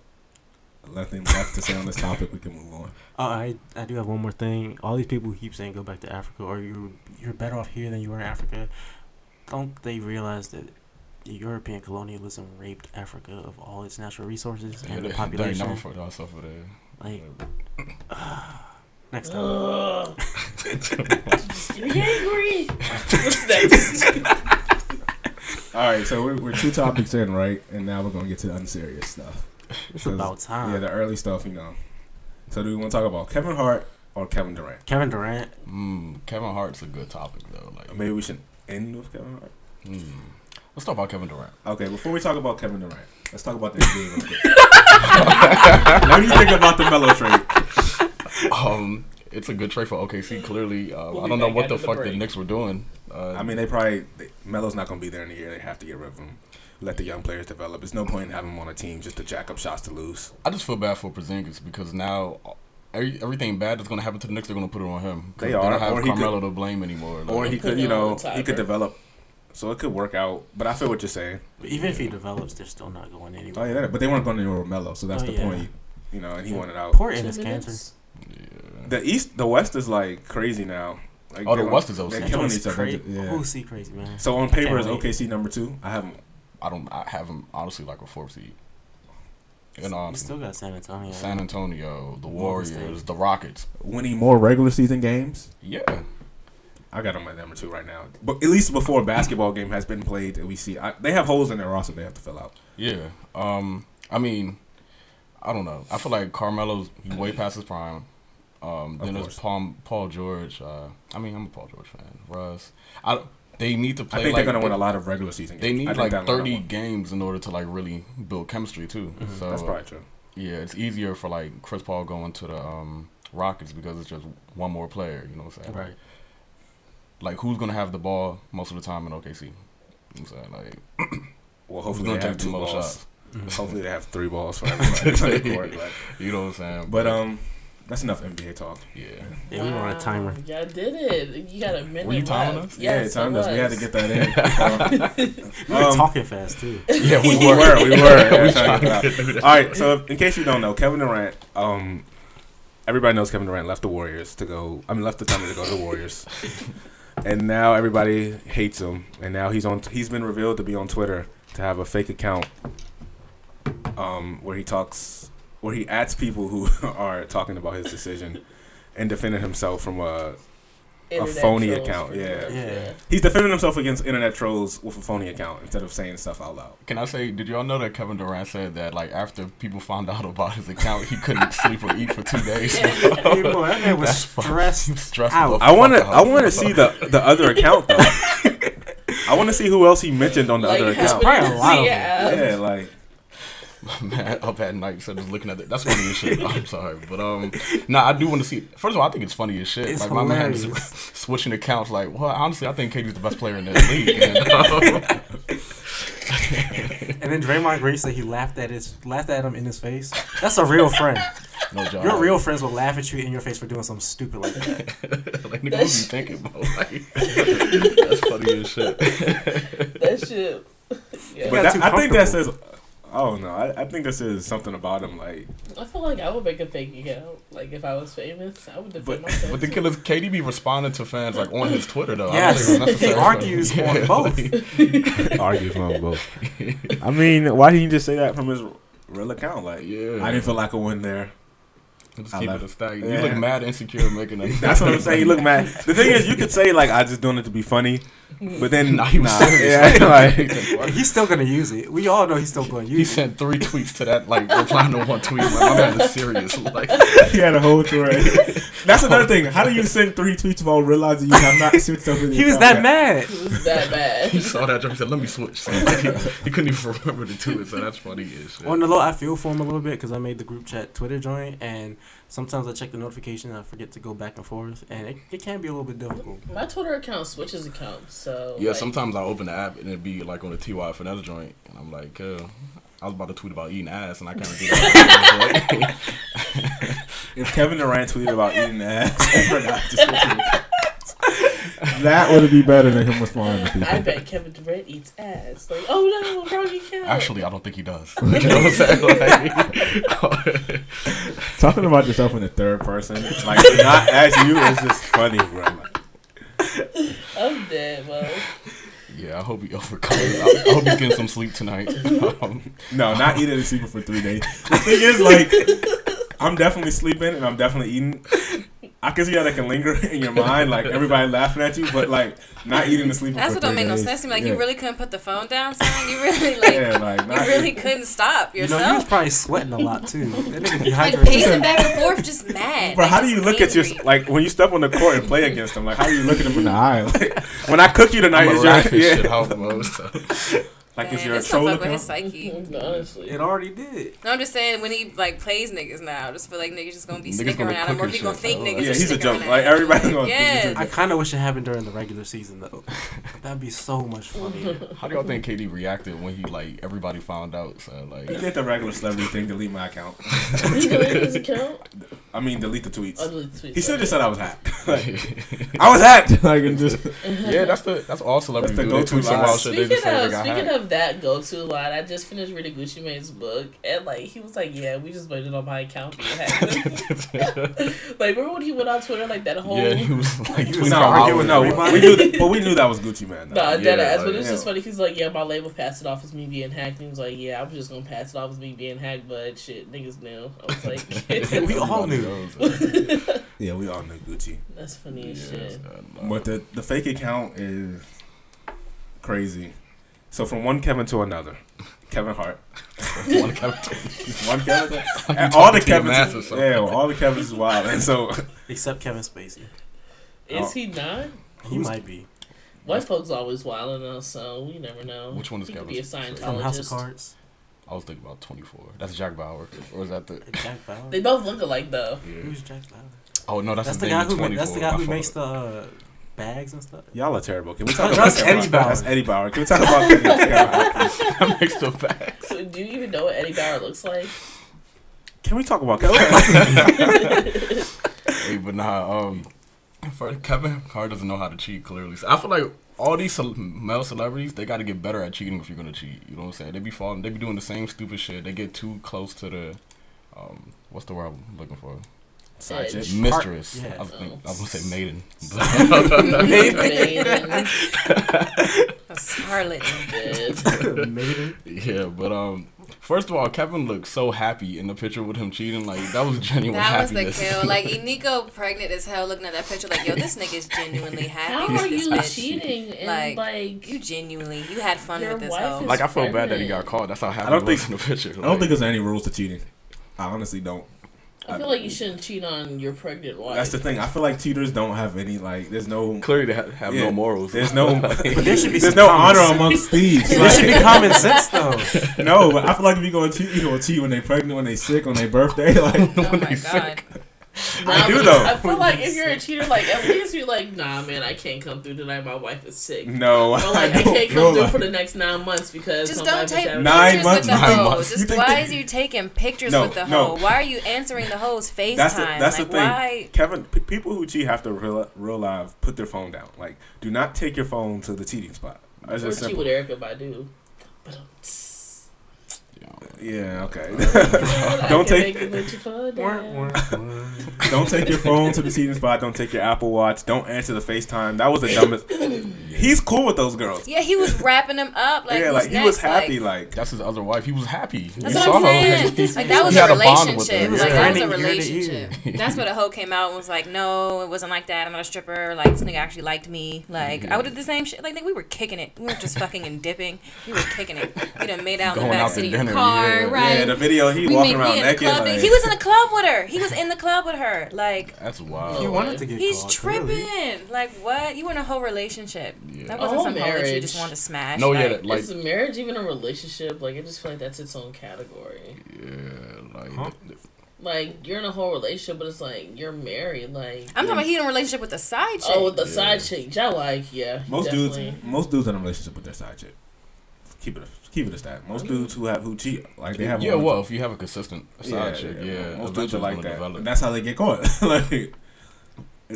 nothing left to say on this topic, we can move on. Oh, I I do have one more thing. All these people who keep saying go back to Africa or you're you're better off here than you were in Africa. Don't they realize that the European colonialism raped Africa of all its natural resources yeah and the they, they population? never fucked ourselves for that. Like, uh, next time. Ugh. Just getting angry. What's next? All right, so we're, we're two topics in, right? And now we're gonna get to the unserious stuff. It's about time. Yeah, the early stuff, you know. So do we want to talk about Kevin Hart or Kevin Durant? Kevin Durant. Mm, Kevin Hart's a good topic though. Like, Maybe we should end with Kevin Hart. mm. let's talk about Kevin Durant. Okay, before we talk about Kevin Durant, let's talk about the NBA real quick. what do you think about the Melo trade? Um, it's a good trade for OKC. Clearly, uh, We'll I don't know what the the fuck the break. Knicks were doing. Uh, I mean, they probably they, Melo's not gonna be there in a year. They have to get rid of him. Let the young players develop. There's no point in having him on a team just to jack up shots to lose. I just feel bad for Porzingis because now every, everything bad that's going to happen to the Knicks, they're going to put it on him. They they are, don't have or he Carmelo to blame anymore. Like, Or he could, you know, he could develop. So it could work out. But I feel what you're saying. But even if he develops, they're still not going Oh anywhere. yeah, but they weren't going anywhere with Melo, so that's Oh, the yeah. point. You know, and he Yeah. wanted out. Poor Two Ennis cancer. minutes? Yeah. The East, the West is like crazy now. Like, Oh, the West is They're OC. killing It's each other. cra- Yeah. OC crazy man. So on paper, is wait. OKC number two? I haven't. I don't. I have him honestly like a fourth seed. And You um, still got San Antonio. San Antonio, the Warriors, the Rockets. winning more regular season games. Yeah, I got them at number two right now. But at least before a basketball game has been played, we see I, they have holes in their roster they have to fill out. yeah. Um, I mean, I don't know. I feel like Carmelo's way past his prime. Um, then there's. Paul, Paul George. Uh, I mean, I'm a Paul George fan. Russ. I, they need to play. I think like, they're gonna win a lot of regular season games. They need like 30 games in order to like really build chemistry too. Mhm. So That's probably true. yeah, it's easier for like Chris Paul going to the um, Rockets because it's just one more player. You know what I'm saying? Right. Like who's gonna have the ball most of the time in OKC? You know what I'm saying like Well, hopefully they have the two balls. shots? Hopefully they have three balls for everybody court. But, You know what I'm saying? but um, that's enough NBA talk. yeah. Yeah, we were on a timer. Wow, Y'all did it. You got a minute Were you timing left. us? yeah, Yes, it timed us. We had to get that in. We were Um, talking fast too. Yeah, we we were. were, we were. Yeah, We trying to get it out. All right, so in case you don't know, Kevin Durant, um, everybody knows Kevin Durant left the Warriors to go. I mean, left the Thunder to go to the Warriors, and now everybody hates him. And now he's on. He's been revealed to be on Twitter to have a fake account, um, where he talks, where he adds people who are talking about his decision, and defending himself from a. Internet phony account, yeah. Yeah. He's defending himself against internet trolls with a phony account instead of saying stuff out loud. Can I say? Did y'all know that Kevin Durant said that like after people found out about his account, he couldn't sleep or eat for two days? Hey, boy, that man was That's stressed. Stressed out. I want to. I want to see the the other account though. I want to see who else he mentioned on the Like, other account. Probably a lot of yeah. Yeah, like man up at night, so just looking at it. That's funny as shit. I'm sorry, but um, nah, I do want to see. First of all, I think it's funny as shit. It's like my man hilarious. switching accounts. Like, well, honestly, I think KD's the best player in this league. And, um, And then Draymond Green said he laughed at his laughed at him in his face. That's a real friend. no job. Your real friends will laugh at you in your face for doing something stupid like that. like, nigga, what you That's- thinking, bro? Like, that's funny as shit. That shit. Yeah. But that, I think that comfortable. Says Oh no, I, I think this is something about him. Like, I feel like I would make a fake account. Like if I was famous, I would defend But- myself. But the too. killers, KD be responding to fans like on his Twitter though. I don't Yes. think it's He necessary. argues on both. argues on both. I mean, why didn't you just say that from his real account? Like, Yeah. I didn't feel like I went there. Just I keep it a stack. You look mad insecure making that. That's what I'm saying. You look mad. The thing is, you could say like, I just doing it to be funny, but then Nah, he was nah, serious. yeah, like, He's still gonna use it. We all know he's still gonna He use it. He sent three tweets to that, like replying to one tweet. Like, my man is serious. Like, he had a whole thread. That's another thing. How do you send three tweets while realizing you have not switched over? He was that mad. It was that bad. he saw that joke. He said, "Let me switch." So, like, he, he couldn't even remember the tweet. So that's funny as shit. On the low, I feel for him a little bit because I made the group chat Twitter joint, and sometimes I check the notification and I forget to go back and forth, and it, it can be a little bit difficult. My Twitter account switches accounts, so Yeah, like, sometimes I open the app and it'd be like on the TY for another joint, and I'm like, uh, I was about to tweet about eating ass, and I kind of do that. If Kevin Durant tweeted about eating ass, and forgot to switch it, that would be better than him responding to people. I bet Kevin Durant eats ass. Like, oh no, wrong account. Actually, I don't think he does. you know what I'm saying? Like, Talking about yourself in the third person, like not as you, is just funny, bro. I'm dead, bro. yeah, I hope he overcomes. I, I hope he's getting some sleep tonight. Um, no, not eating and sleeping for three days. The thing is, like, I'm definitely sleeping and I'm definitely eating. I can see how that can linger in your mind, like everybody laughing at you, but like not eating and sleeping. That's for what don't three make no sense to me. Like yeah. you really couldn't put the phone down, son. You really like yeah, like you not really couldn't stop You know, yourself. he was probably sweating a lot too. That nigga like pacing back and forth, just mad. Bro, like, how do you look at your like when you step on the court and play against them? Like, how do you look at them in the eye? Like, when I cook you tonight, I'm is a your rat this shit yeah, out mode. So. like is Man, your it's gonna troll fuck with his psyche. Honestly. It already did. No, I'm just saying when he like plays niggas now, I just feel like niggas just gonna be Niggas sticking gonna around him, cook or his he gonna think Oh, niggas yeah, are Yeah, he's a joke. Like him. everybody gonna think Yeah. he's a I joke. I kind of wish it happened during the regular season though. That'd be so much funnier. How do y'all think KD reacted when he like everybody found out? So like, He did the regular celebrity thing, delete my account. he deleted his account. I mean, delete the tweets. Oh, I deleted tweets. He should have just said I was hacked. Like, I was hacked. Like, and just yeah, that's the that's all celebrities That's the do. They go-to tweet some wild shit. They Speaking just say they got hacked. Of that go to line, I just finished reading Gucci Mane's book, and like he was like, "Yeah, we just waited on my account being hacked." like, remember when he went on Twitter like that whole? yeah, he was like He tweeting was for no, arguing no, everybody. we knew, that, but we knew that was Gucci Mane. No, Nah, dead Yeah, ass. like, But it's yeah. just funny. He's like, yeah, my label passed it off as me being hacked. And he was like, yeah, I was just gonna pass it off as me being hacked, but shit, niggas knew. I was like, We all knew. Yeah, we all knew Gucci. that's funny as Yes, shit. But the the fake account is crazy. So from one Kevin to another, Kevin Hart, one Kevin- one Kevin, and all the talking to your mask or Kevins, something. yeah, all the Kevins is wild. And so Except Kevin Spacey. Is Oh. he not? He might be. White folks always wilding us, so we never know. Which one is he could Kevin be a Spacey? From House of Cards. I was thinking about 24. That's Jack Bauer. Or is that the? Jack Bauer. They both look alike though. Yeah. Who's Jack Bauer? Oh no, that's, That's the the guy who ma- 24. that's the guy who makes the uh, bags and stuff. y'all are terrible. Can we talk That's about Eddie Bauer. That's Eddie Bauer. Can we talk about Kevin Hart? that makes the back. So do you even know what Eddie Bauer looks like? Can we talk about Kevin? Hey, but nah, um, for Kevin Hart doesn't know how to cheat. Clearly, so I feel like all these cel- male celebrities they got to get better at cheating if you're gonna cheat. You know what I'm saying? They be falling, they be doing the same stupid shit. They get too close to the, um, what's the word I'm looking for? Side chick. Edge. Mistress. yeah. I was, think, I was gonna say maiden. Maiden. A Scarlet. Maiden. yeah, but um, first of all, Kevin looked so happy in the picture with him cheating. Like that was genuine That was the kill. Like Eniko pregnant as hell, looking at that picture, like, yo, this nigga's genuinely happy. How with are this you bitch. cheating Like, like, You genuinely, you had fun with this wife hoe. Like I feel bad that he got caught. That's how happy I don't he was think- in the picture. I don't think there's any rules to cheating. I honestly don't. I feel like you shouldn't cheat on your pregnant wife. That's the thing. I feel like cheaters don't have any like. There's no. clearly they ha- have Yeah. no morals. There's no. But there should be There's no honor sense. amongst thieves. There should be common sense though. no, but I feel like if you're gonna cheat, you gonna cheat when they're pregnant, when they're sick, on their birthday. Like, oh when my they god. I do though. I feel like if you're a cheater, like at least you're like, nah, man, I can't come through tonight. My wife is sick. no, Or like, I, don't can't come through like- for the next nine months because Just my don't wife is take having- Nine pictures months? with the Nine hoes. Just why they- is you taking pictures No, with the no. hoe? Why are you answering the hoes FaceTime? That's the that's like, the thing. why? Kevin, p- people who cheat have to real, real live put their phone down. Like, do not take your phone to the cheating spot. That's Or just cheat simple. with Erykah Badu. But um, Yeah, okay. Don't take- make it with you for a day. Don't take your phone to the seating spot. Don't take your Apple Watch. Don't answer the FaceTime. That was the dumbest. He's cool with those girls. Yeah, he was wrapping them up like. yeah, like he was happy. Like, Like, That's his other wife. He was happy. That's You what saw I'm her. saying. Like that was He a had with her. relationship. He Like that was a grinding ear to ear. relationship. That's what a hoe came out and was like, no, it wasn't like that. I'm not a stripper. Like this nigga actually liked me. Like I would have the same shit. Like nigga, we were kicking it. We were just fucking and dipping. We were kicking it. We done made out in the Going out backseat of your car, yeah. right? yeah, the video he we walking around in the naked. club. Like, he was in the club with her. He was in the club with her. Like That's wild. He wanted to get he's tripping. Like what? You were in a whole relationship. Yeah. That wasn't oh, whole some hoe that you marriage. just wanted to smash. No, yeah, like, that- like is a marriage even a relationship? Like, I just feel like that's its own category. yeah, like Huh? th- Like, you're in a whole relationship, but it's like you're married. Like, I'm talking about he in a relationship with a side oh, chick. Oh, with the Yeah. side chick, y'all like, yeah. most definitely. dudes, most dudes in a relationship with their side chick. Keep it, a, keep it a stat. Most mm-hmm. dudes who have who cheat, like they have. yeah. one- Well, if you have a consistent side chick, yeah, most dudes are like that. that's how they get caught. like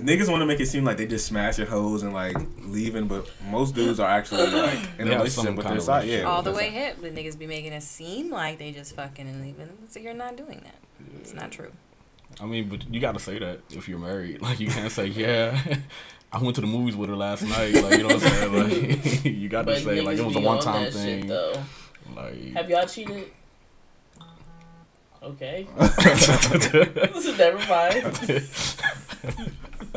niggas want to make it seem like they just smash your hoes and like leaving, but most dudes are actually like in They a have some relationship with their of side. Yeah, all the way side. hip. The niggas be making it seem like they just fucking and leaving. So you're not doing that. It's not true. I mean, but you got to say that if you're married. Like, you can't say, yeah, I went to the movies with her last night. Like, you know what I'm saying? Like, you got to But say, like, it was a one time that shit, thing. though. Like, Have y'all cheated? Okay. Never mind.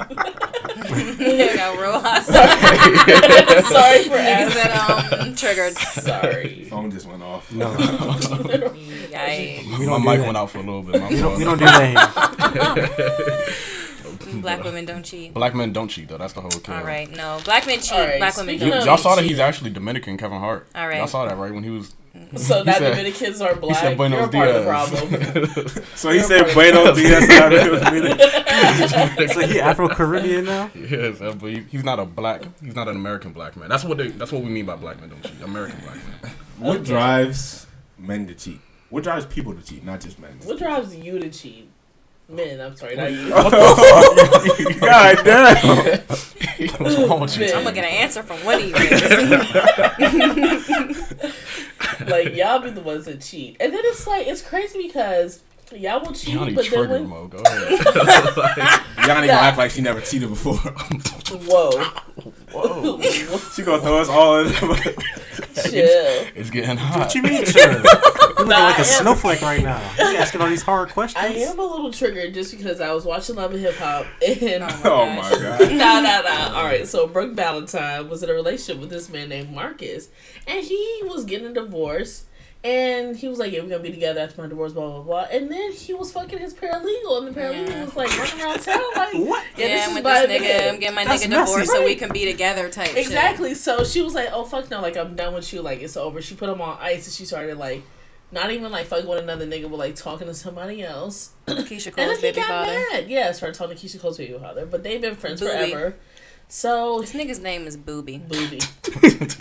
It got real hot. Sorry for Niggas asking. that um triggered. Sorry. Phone just went off. No, Yikes. We my don't do mic that. went out for a little bit. My we don't, we don't do that here. Black women don't cheat. Black men don't cheat, though. That's the whole thing. All right, no. Black men cheat. All right, Black women speaking don't. of- y'all saw that he's actually Dominican, Kevin Hart. All right. Y'all saw that, right? When he was. So now said- Dominicans are He black. said Buenos You're a part of the problem. So he You're said. Buenos Dias. So he Afro Caribbean now. yes, but he, he's not a black. He's not an American black man. That's what they. That's what we mean by black men don't cheat. American black men. What drives men to cheat? What drives people to cheat, not just men? What drives you to cheat? Men, I'm sorry, not you. God damn. What's wrong with you? I'm gonna get an answer from one of you. Niggas. like y'all be the ones that cheat, and then it's like it's crazy because y'all will cheat, Yanni but then triggered when mode. Go ahead. Yanni Nah. gonna act like she never cheated before. whoa, Whoa, she gonna throw us all in. chill. it's getting hot. What you mean, sure? You're looking Nah, like I a am- snowflake right now. You're asking all these hard questions. I am a little triggered just because I was watching Love and Hip Hop and. oh my oh god. nah, nah, nah. All right, so Brooke Valentine was in a relationship with this man named Marcus, and he was getting a divorce. And he was like, "Yeah, we're gonna be together after my divorce." Blah blah blah. And then he was fucking his paralegal, and the paralegal Yeah. was like running around town like, What? Yeah, Yeah, this I'm is with my this nigga. I'm getting my That's nigga messy. divorced so we can be together type shit. Exactly. So she was like, "Oh fuck no! Like I'm done with you. Like it's over." She put him on ice, and she started like, not even like fucking with another nigga, but like talking to somebody else. Keyshia And then he baby got father. mad. Yeah, started talking to Keyshia Cole's baby father, but they've been friends Boobie. forever. So This nigga's name is Boobie. booby.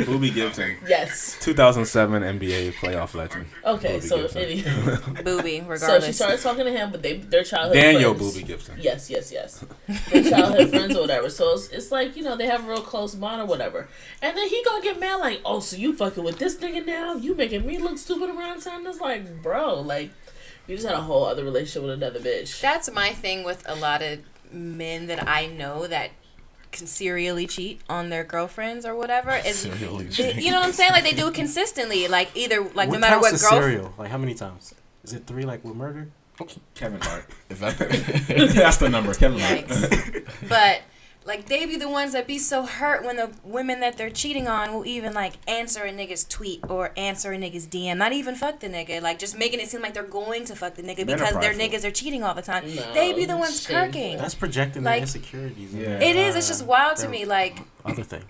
Boobie Gibson, Yes. 2007 NBA playoff legend. Okay. Boobie so Gibson. anyway, Boobie, so she started talking to him, but they their childhood Daniel friends. Boobie Gibson. Yes, yes, yes. Their childhood friends or whatever. So it's, it's like, you know, they have a real close bond or whatever. And then he gonna get mad like, oh, so you fucking with this nigga now? You making me look stupid around town? It's like, bro, like, you just had a whole other relationship with another bitch. That's my thing with a lot of men that I know that can serially cheat on their girlfriends or whatever. Is Serially they- cheat. you know what I'm saying? Like they do it consistently. Like either like no matter what girl. serial? Like how many times? Is it three? Like with murder? Kevin Hart. Is that That's the number. Kevin Hart. But like they be the ones that be so hurt when the women that they're cheating on will even like answer a nigga's tweet or answer a nigga's DM. Not even fuck the nigga. Like just making it seem like they're going to fuck the nigga Men because their niggas are cheating all the time. No, they be the ones shameful. kirking. That's projecting Like- their insecurities. Yeah. It is. It's just wild to me. Like Other thing.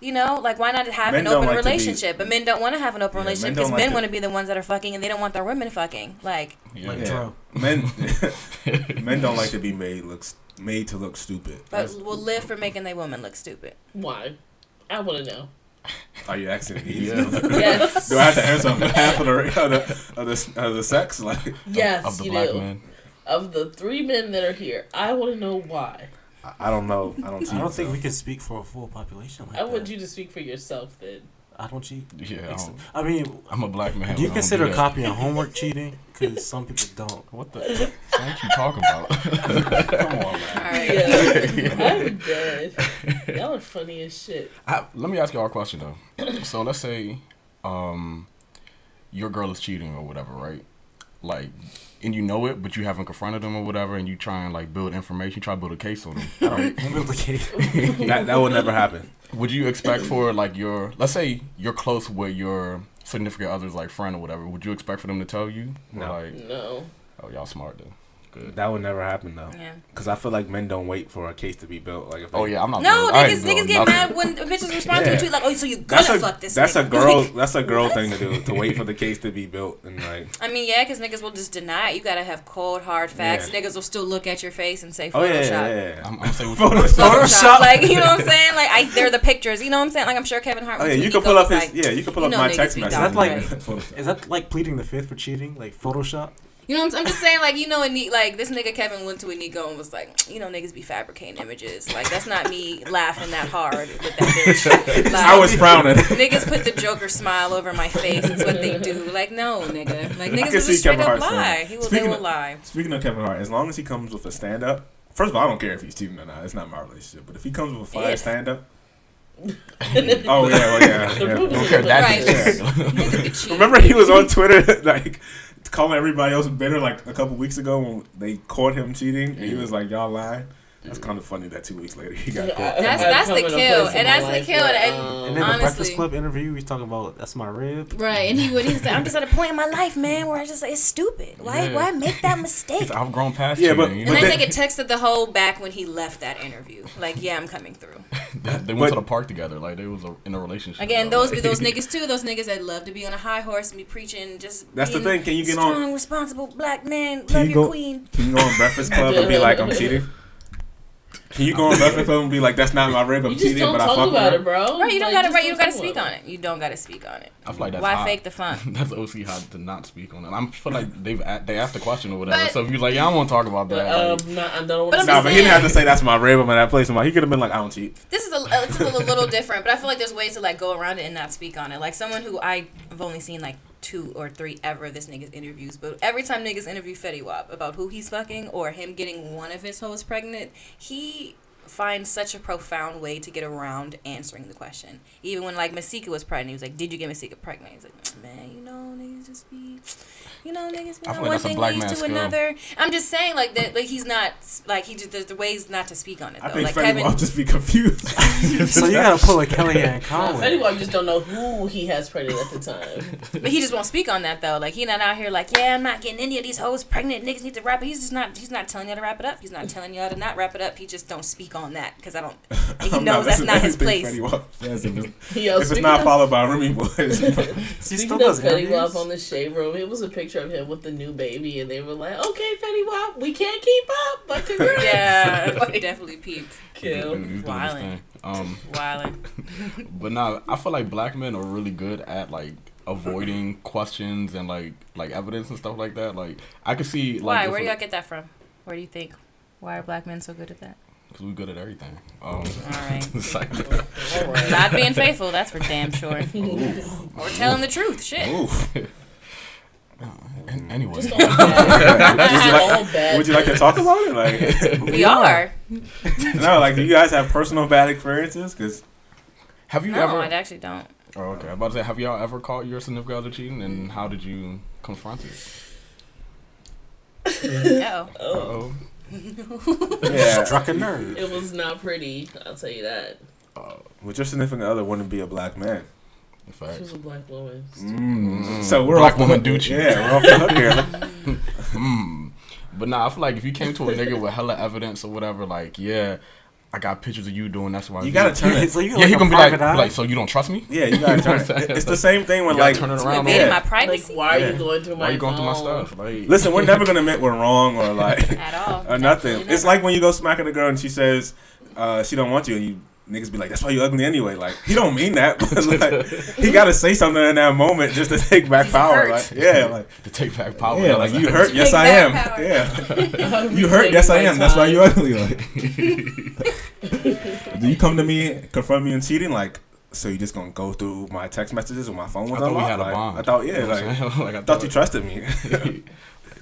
You know, like why not have Men an open like to be- relationship? But men don't want to have an open Yeah, relationship don't because like men to- want to be the ones that are fucking and they don't want their women fucking. Like, yeah. Like Yeah. Men, men don't like to be made look made to look stupid. but That's- will live for making their woman look stupid. Why? I want to know. are you asking me? Yeah. Yes. Do I have to answer on behalf of the of the, of the, of the sex? Like, yes, of the you black do. man. Of the three men that are here, I want to know why. I- I don't know. I don't. I don't think we can speak for a full population like I that. want you to speak for yourself then. I don't cheat. Yeah, I, don't, I mean, I'm a black man. do you but I don't consider do copying homework cheating? Because some people don't. What the fuck you talking about? Come on, man. All right. Yeah, I'm dead. Y'all are funny as shit. I, let me ask y'all a question though. so let's say um, your girl is cheating or whatever, right? Like, and you know it, but you haven't confronted them or whatever, and you try and like build information, try to build a case on them, right? Build a case. That that would never happen. Would you expect for like your, let's say you're close with your significant other's like friend or whatever? Would you expect for them to tell you? No. Like, No. oh y'all smart then. Good. That would never happen though. Yeah. Because I feel like men don't wait for a case to be built. Like if Oh they- yeah, I'm not. No, building- niggas, niggas get nothing. mad when bitches respond to a tweet like, "Oh, so you That's gonna a fuck this?" that's a nigga. girl that's a girl thing to do to wait for the case to be built and like I mean, yeah, because niggas will just deny it. You gotta have cold, hard facts. Yeah. Niggas will still look at your face and say oh Photoshop. yeah yeah, yeah. I'm, I'm gonna say what Photoshop. Photoshop. like you know what I'm saying? Like I, they're the pictures. You know what I'm saying? Like I'm sure Kevin Hart. Oh yeah, you can pull up his like, yeah you can pull up my text be message. dumb, like. Is that like pleading the fifth for cheating? Like Photoshop? You know what I'm, I'm just saying? Like you know, a ne- like this nigga Kevin went to Eniko and was like, you know, niggas be fabricating images. Like that's not me laughing that hard with that bitch. Like, I was frowning. Niggas put the Joker smile over my face. It's what they do. Like, no, nigga. Like, niggas can will just straight Kevin up Hart saying lie. He will, they will of- lie. Speaking of Kevin Hart, as long as he comes with a stand up, first of all, I don't care if he's cheating or not. It's not my relationship. But if he comes with a fire If. stand up, oh yeah, well, yeah, yeah. Don't care that Right. detail. Niggas be cheating. Remember he was on Twitter like calling everybody else bitter like a couple weeks ago when they caught him cheating and he was like y'all lying. That's kind of funny that two weeks later he got caught. That's- that's the come kill, and that's the life kill, where, and- um, And then the Breakfast Club interview, he's talking about that's my rib. Right, and he would. He said, "I'm just at a point in my life, man, where I just like, it's stupid. Why, Yeah. why make that mistake?" I've grown past Yeah, yeah, but- but, you And know? then that- nigga texted the whole back when he left that interview. Like, yeah, I'm coming through. they went but- to the park together. Like they was a, in a relationship. Again, bro. those be those niggas too. Those niggas that love to be on a high horse and be preaching. Just That's the thing, can you get on- strong, responsible black man. Love you your go- queen. Can you go on Breakfast Club and be like I'm cheating? Can you go on Breakfast Club and be like that's not my rib, I'm cheating, don't but I fuck about with it, bro. Right, you don't Like, gotta. Right, you don't gotta speak on it. You don't gotta speak on it. I feel like that's Why hot. fake the fun? that's OC hot to not speak on it. I feel like they've a- they asked the question or whatever. But- so if you're like, yeah, I don't want to talk about But, that. like, um, I don't But want I'm to Nah, just but he didn't have to say that's my rib. I'm at that place. I'm like, He could have been like, I don't cheat. This is a, uh, this is a little different, but I feel like there's ways to like go around it and not speak on it. Like someone who I've only seen like two or three ever of this nigga's interviews, but every time niggas interview Fetty Wap about who he's fucking or him getting one of his hoes pregnant, he finds such a profound way to get around answering the question. Even when like Masika was pregnant, he was like, "Did you get Masika pregnant?" He's like, mm, "Man, you know, niggas just be." You know, niggas, I you feel know, like one thing leads to skill. another. I'm just saying, like that, like he's not, like he just there's the ways not to speak on it. I Though. think like Freddie Kevin, will just be confused. So you gotta pull a Kellyanne Nah, Conway. Fetty Wap just don't know who he has pregnant at the time. But he just won't speak on that though. Like he not out here like, yeah, I'm not getting any of these hoes pregnant. Niggas need to wrap it. He's just not. He's not telling you to wrap it up. He's not telling you to not wrap it up. He just don't speak on that because I don't. He I'm knows that's not his place. Fetty Wap says if it's, Yo, if it's speaking not of- followed by Remy Boyz. He Speaking still does Fetty. Wap on the shade room, it was a picture of him with the new baby, and they were like, "Okay, Fetty Wap, we can't keep up, but congrats." Yeah, Like, definitely peeped. kill. he's doing his Wildin'. thing. Um, Wildin'. but now I feel like black men are really good at like avoiding questions and like like evidence and stuff like that. Like I could see like Why? Where do y'all get that from? Where do you think? Why are black men so good at that? Cause we're good at everything. Um, All right. like, Not being faithful, that's for damn sure. or telling the truth. Shit. Oof. an- anyway, Just all bad. Just all bad. Would you like to talk about it? Like, We are. no, like, do you guys have personal bad experiences? Because have you No, ever? I actually don't. Oh, okay. I'm about to say, have y'all ever caught your significant other cheating, and how did you confront it? No. Oh, Oh, yeah, Struck a nerve. it was not pretty. I'll tell you that. with your significant other wouldn't be a black man. in She was a black woman. Mm. So we're Black off woman hook. do cheat. Yeah, we're off the hook here. Mm. But nah, I feel like if you came to a nigga with hella evidence or whatever, like, yeah, I got pictures of you doing that's why You gotta turn it. so you Yeah, like he a gonna be like, private eye? like, so you don't trust me? Yeah, you gotta turn You know what I'm it. It's the same thing when You like. turn it You around. invaded yeah. my Like, privacy why are Yeah. you going through my Why you going through my stuff? Like, Listen, we're never gonna admit we're wrong or like at all. or nothing. Absolutely It's never. like when you go smacking a girl and she says uh, she don't want you, and you niggas be like, "That's why you ugly anyway." Like he don't mean that, but like he gotta say something in that moment just to take back He's power. hurt. Like yeah, like to take back power. yeah, like you hurt. Yes, I am. power. Yeah, you hurt. Yes, I my am. That's why you ugly. Like, do you come to me, confront me in cheating? Like so you just gonna go through my text messages when my phone I was thought we unlocked? had a Like, bond. I thought, yeah, You like, I'm like I thought you trusted me.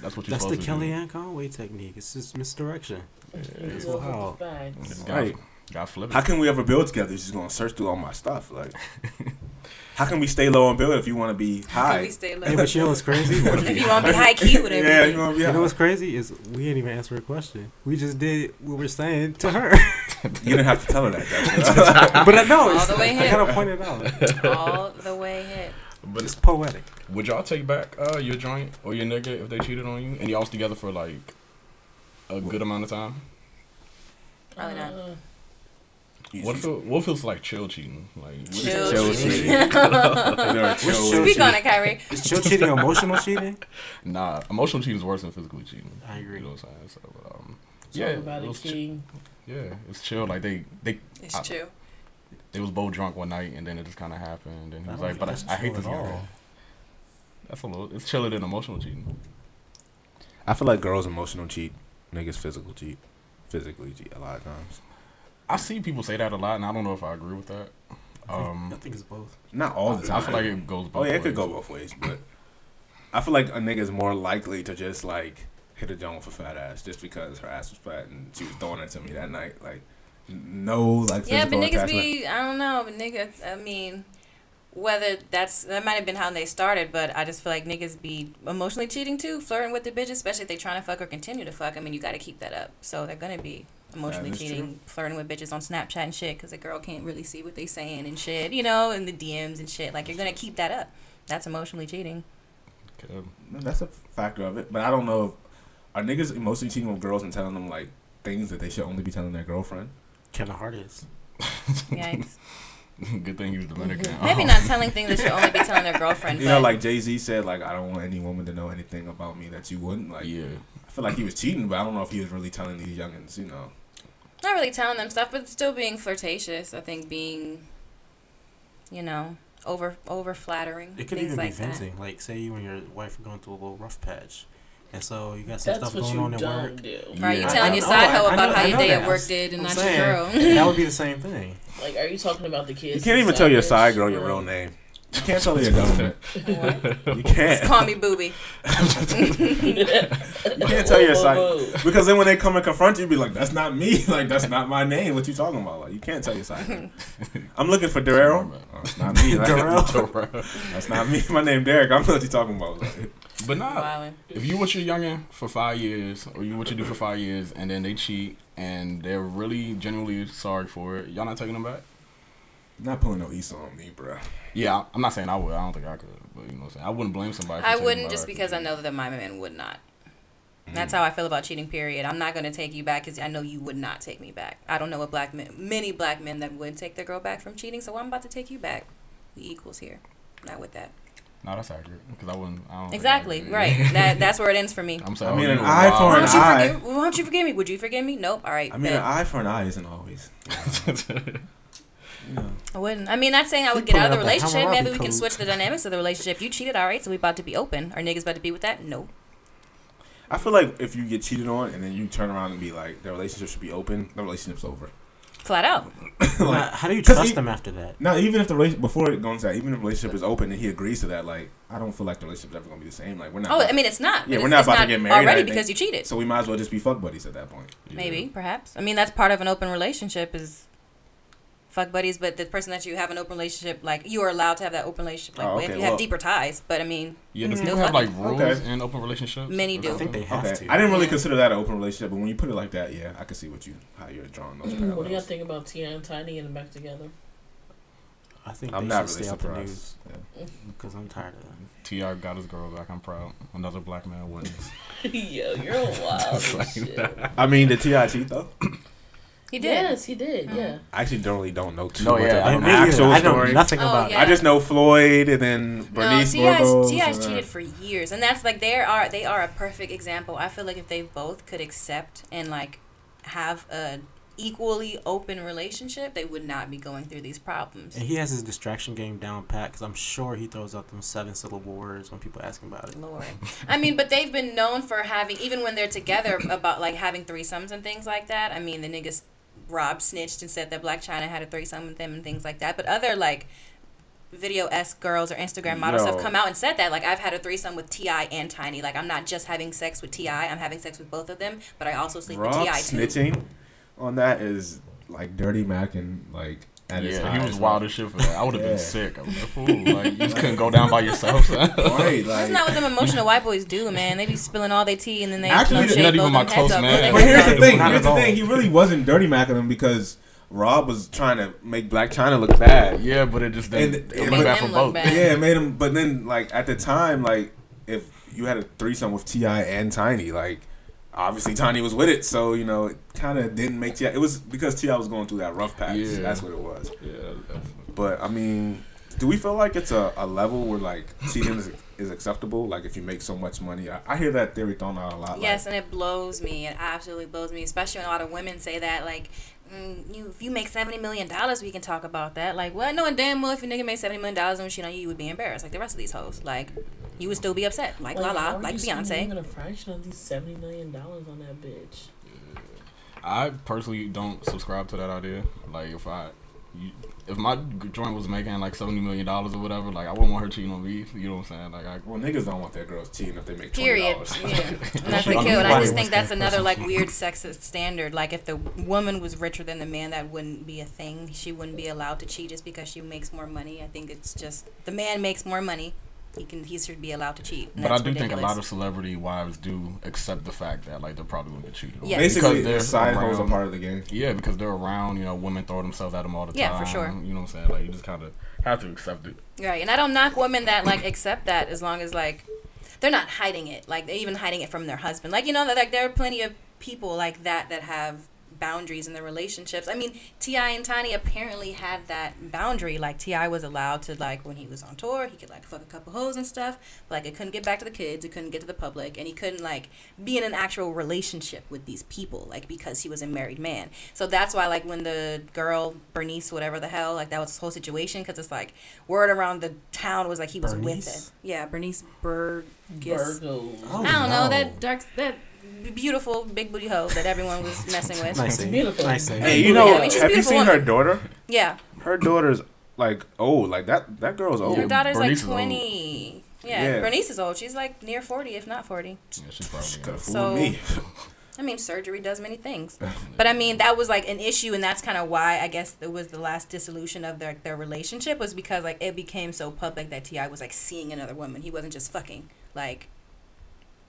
That's what you're That's the supposed to do. Kellyanne Conway technique. It's just misdirection. It's Wow. all with the facts. Got, Right. Got flip. How can we ever build together? You're just gonna search through all my stuff. Like, how can we stay low and build if you want to be How can we high? stay low? Hey, but you know what's crazy? if you want to be high key with yeah, everything. you want to be You know what's crazy is we didn't even answer a question. We just did what we're saying to her. You didn't have to tell her that. That's but I know All the way I hit. gotta point it out. All the way hit. But It's poetic. would y'all take back uh, your joint or your nigga if they cheated on you and y'all was together for like a good amount of time? Probably not. What feel, what feels like chill cheating? Like what is Chill chill cheating. cheating. They're chill Speak cheating. on it, Kyrie. Is chill cheating emotional cheating? Nah, emotional cheating is worse than physically cheating. I agree. You know what I'm saying? So, um, talk yeah, about it it, was chi- King. yeah, it's chill. Like they they It's I- chill. they was both drunk one night and then it just kind of happened and he was like, but I, I hate this at guy. That's a little. It's chiller than emotional cheating. I feel like girls emotional cheat, niggas physical cheat, physically cheat a lot of times. I see people say that a lot, and I don't know if I agree with that. I think, Um, I think it's both. Not all the time. I feel like it goes. Both Oh yeah, it could go both ways, but I feel like a nigga's more likely to just like hit a joint with a fat ass just because her ass was fat and she was throwing it to me that night. Like no like Yeah, but niggas attachment. be I don't know, but niggas I mean whether that's that might have been how they started, but I just feel like niggas be emotionally cheating too, flirting with the bitch, especially if they trying to fuck or continue to fuck. I mean, you got to keep that up. So they're gonna be emotionally That is cheating, flirting with bitches on Snapchat and shit, because a girl can't really see what they're saying and shit, you know, in the DMs and shit. Like you're gonna keep that up. That's emotionally cheating. Okay. That's a factor of it, but I don't know. If, are niggas emotionally cheating with girls and telling them like things that they should only be telling their girlfriend? Kevin Hart is. Yikes. Good thing he was Dominican. Maybe not telling things that should only be telling their girlfriend. You but know, like Jay Z said, like I don't want any woman to know anything about me that you wouldn't. Like yeah. I feel like he was cheating, but I don't know if he was really telling these youngins. You know, not really telling them stuff, but still being flirtatious. I think being, you know, over over flattering It could things even like be that. Like, say you and your wife are going through a little rough patch, and so you got some That's stuff going on at don't work. do. Right, you telling I your side I- hoe I about know- how your day that. at work did and I'm not your girl. that would be the same thing. Like, are you talking about the kids? you can't even tell your side girl your real name. You can't tell her your government. What? You can't. Just call me booby. You can't tell your side because then when they come and confront you, you be like, "That's not me. Like that's not my name. What you talking about? Like you can't tell your side." I'm looking for Darrell. Oh, it's not me. Like, Darrell. That's not me. My name Derek. I don't know what you talking about. Like, But nah, if you with your youngin for five years, or you with your dude for five years, and then they cheat, and they're really genuinely sorry for it, y'all not taking them back? Not pulling no Issa on me, bro. Yeah, I- I'm not saying I would. I don't think I could. But you know what I'm saying? I wouldn't blame somebody. for I wouldn't just because I know that my man would not. Mm. That's how I feel about cheating. Period. I'm not gonna take you back because I know you would not take me back. I don't know a black men, many black men that would take their girl back from cheating. So I'm about to take you back. We equals here. Not with that. No, that's accurate. Because I wouldn't. I don't think I Exactly. Right. That that's where it ends for me. I'm saying. I mean, an you eye for an don't you eye. forgive? Why don't you forgive me? Would you forgive me? Nope. All right. I mean, bet. an eye for an eye isn't always. You know. I wouldn't. I mean, not saying I would get out of the pulling out relationship. Maybe we can switch the dynamics of the relationship. You cheated, all right. So we about to be open. Are niggas about to be with that? No. I feel like if you get cheated on and then you turn around and be like, the relationship should be open, the relationship's over. Flat out. Now, how do you trust he- them after that? No, even if the relationship before it goes to that, even if the relationship is open and he agrees to that, like I don't feel like the relationship's ever gonna be the same. Like we're not. Oh, I mean, it's not. Yeah, but we're it's, not it's about to get married, already because you cheated. so we might as well just be fuck buddies at that point. Yeah. Maybe, perhaps. I mean, that's part of an open relationship is fuck buddies, but the person that you have an open relationship, like you are allowed to have that open relationship, like Oh, with. okay, You have deeper ties, but I mean, Yeah, do Still people have like rules Okay. in open relationships? Many Or do. I think they have Okay, to. I didn't really Yeah. consider that an open relationship, but when you put it like that, yeah, I can see what you how you're drawing those parallels. What do y'all think about T.I. and Tiny getting back together? I think I'm they not should really stay out the news surprised. Yeah. because I'm tired of them. T.I. got his girl back. I'm proud. Another black man wins. Yo, you're a wild Like shit. I mean, the T.I. cheat though. he did. Yes, he did. Yeah. I actually don't really don't know too No, much yeah, about I I, don't the know. actual I know story. nothing Oh, about yeah. I just know Floyd and then Bernice T.I.'s Burgos. T.I.'s uh, cheated for years, and that's like they are they are a perfect example. I feel like if they both could accept and like have a equally open relationship, they would not be going through these problems. And he has his distraction game down pat because I'm sure he throws out them seven syllable words when people ask him about it. Lord. I mean, but they've been known for having, even when they're together, about like having threesomes and things like that. I mean, the niggas Rob snitched and said that Blac Chyna had a threesome with them and things like that. But other like video s girls or Instagram models Yo. have come out and said that like I've had a threesome with T.I. and Tiny. Like I'm not just having sex with T.I., I'm having sex with both of them, but I also sleep Rob with T.I. too. snitching on that is like dirty Mac and like at his Yeah, he was wild as shit for that. I would have Yeah. been sick. I was like, fool, like you just couldn't go down by yourself. son. Right, That's not what them emotional white boys do, man. They be spilling all their tea and then they Actually, no you're not even my close heads up, man. But here's the thing. Here's the thing. He really wasn't dirty macking him because Rob was trying to make Blac Chyna look bad. yeah, but it just didn't. it it made looked bad them for look both. bad. Yeah, it made him. But then, like at the time, like if you had a threesome with T.I. and Tiny, like obviously Tiny was with it, so you know it kind of didn't make Ti. It was because T.I. was going through that rough patch. Yeah. That's what it was. Yeah, that's- But I mean, do we feel like it's a, a level where like cheating is, is acceptable? Like if you make so much money, I, I hear that theory thrown out a lot. Yes, and it blows me. It absolutely blows me, especially when a lot of women say that, like, Mm, you if you make seventy million dollars, we can talk about that. Like, well, knowing damn well if your nigga made seventy million dollars and shit on you, you would be embarrassed, like the rest of these hoes. Like, you would still be upset, like, how Lala, are like you spending Beyonce. Even a fraction of these seventy million dollars on that bitch. I personally don't subscribe to that idea. Like if I, you, if my joint was making like seventy million dollars or whatever, like I wouldn't want her cheating on me. You know what I'm saying? Like I. Well, niggas don't want their girls cheating if they make twenty Period. dollars. Yeah. And that's the She kill. I just think that's another like weird sexist standard. Like if the woman was richer than the man, that wouldn't be a thing. She wouldn't be allowed to cheat just because she makes more money. I think it's just the man makes more money. He can he should be allowed to cheat. and But I that's do think a lot of celebrity wives do accept the fact that like they're probably going to get cheated on. Yeah. Basically, Because they're side hoes are around- part of the game. Yeah, because they're around. You know, women throw themselves at them all the time. Yeah, for sure. You know what I'm saying? Like you just kind of have to accept it. Right, and I don't knock women that like accept that as long as like they're not hiding it, like they're even hiding it from their husband. Like you know, that like there are plenty of people like that that have boundaries in their relationships. I mean, T.I and Tiny apparently had that boundary. Like T.I was allowed to like when he was on tour, he could like fuck a couple hoes and stuff. But, like it couldn't get back to the kids, it couldn't get to the public, and he couldn't like be in an actual relationship with these people, like because he was a married man. So that's why like when the girl Bernice, whatever the hell, like that was his whole situation, because it's like word around the town was like he was with it. Yeah, Bernice Burgess. Virgos. Oh, I don't know that dark that beautiful big booty hoe that everyone was messing with. Nice save. Beautiful. Nice save. Hey, you Yeah, know, I mean, she's have you beautiful seen her woman. daughter? Yeah, Her daughter's like old. Like that. That girl's old. her daughter's Bernice is like old. twenty. Yeah, Yeah. Bernice is old. She's like near forty, if not forty. Yeah, she's probably. Could have fooled So- me. I mean, surgery does many things. But I mean, that was like an issue, and that's kind of why I guess it was the last dissolution of their their relationship was because like it became so public that T.I was like seeing another woman. He wasn't just fucking. Like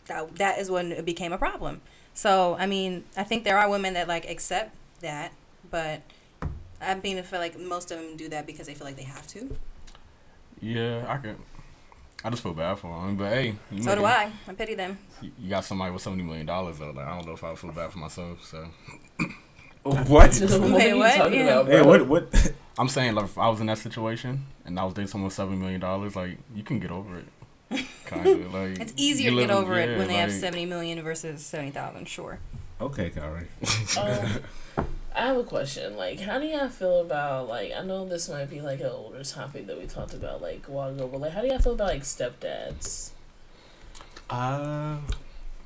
that that is when it became a problem. So I mean, I think there are women that like accept that, but I mean, I feel like most of them do that because they feel like they have to. Yeah, I can. I just feel bad for them, but hey, you So do making- I. I pity them. You you got somebody with seventy million dollars though. Like I don't know if I would feel bad for myself. So what? what Wait, are you what? talking Yeah. about, Hey, what? What? I'm saying like if I was in that situation and I was dating someone with seventy million dollars, like you can get over it. Kind of like It's easier to get live- over it yeah, when they have seventy million versus seventy thousand. Sure. Okay, Kyrie. Um, I have a question. Like, how do y'all feel about like? I know this might be like an older topic that we talked about like a while ago, but like, how do y'all feel about like stepdads? Uh,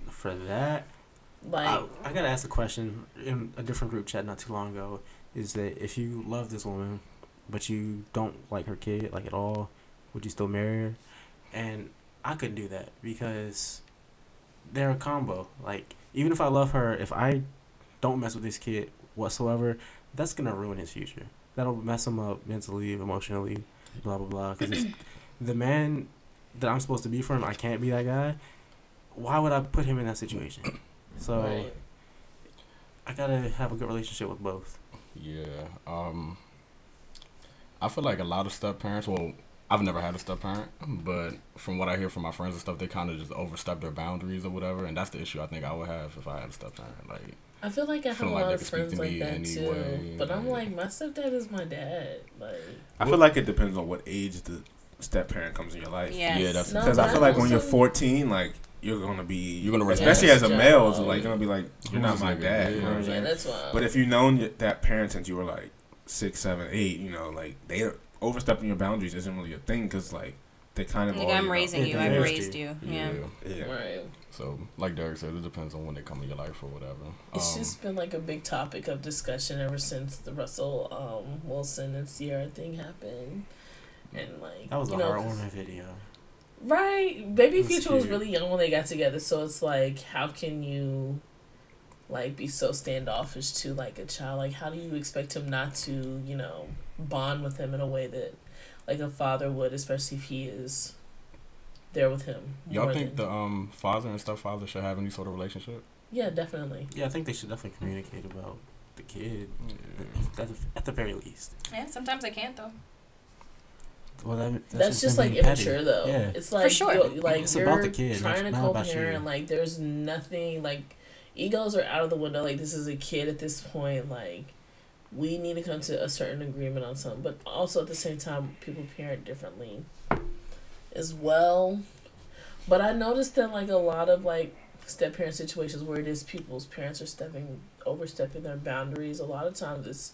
for that, Like, I, I gotta ask a question in a different group chat not too long ago. Is that if you love this woman, but you don't like her kid like at all, would you still marry her? And I couldn't do that because they're a combo. Like even if I love her, if I don't mess with this kid whatsoever, that's gonna ruin his future. That'll mess him up mentally, emotionally, blah blah blah. Because the man that I'm supposed to be for him, I can't be that guy. Why would I put him in that situation? So right. I gotta have a good relationship with both. Yeah. Um. I feel like a lot of step parents. Well, I've never had a step parent, but from what I hear from my friends and stuff, they kind of just overstep their boundaries or whatever, and that's the issue I think I would have if I had a step parent. Like, I feel like I have a Feel like lot of friends to like me that too, anyway, but I'm like- like, my stepdad is my dad. Like, I feel like it depends on what age the step parent comes in your life. Yes. Yeah, that's- Because but I feel like when you're 14, like you're gonna be, You're gonna especially respect as a male, job. so like you're gonna be like, you're not my this nigga? dad. You know what I'm Yeah. yeah, saying? that's why. But if you've known that parent since you were like six, seven, eight, you know, like they overstepping your boundaries isn't really a thing because like they kind of Like already I'm know. raising Yeah, you. I've raised raised you. you. Yeah. Yeah. Right. So, like Derek said, it depends on when they come in your life or whatever. It's Um, just been like a big topic of discussion ever since the Russell um, Wilson and Ciara thing happened, and like That was you a know, heartwarming video. right. Baby was Future was really young when they got together, so it's like, how can you, like, be so standoffish to like a child? Like, how do you expect him not to, you know, bond with him in a way that, like, a father would, especially if he is there with him. y'all think than- the um father and stepfather should have any sort of relationship? Yeah, definitely. Yeah, I think they should definitely communicate about the kid at the, at the very least. Yeah. Sometimes I can't though. Well, that, That's, just them like being petty. immature though. Yeah. It's like For sure. you're- like It's you're about the kid, trying to not about you. co-parent. Like there's nothing like egos are out of the window. Like this is a kid at this point. Like we need to come to a certain agreement on something, but also at the same time, people parent differently as well. But I noticed that like a lot of like step parent situations where it is people's parents are stepping overstepping their boundaries. A lot of times it's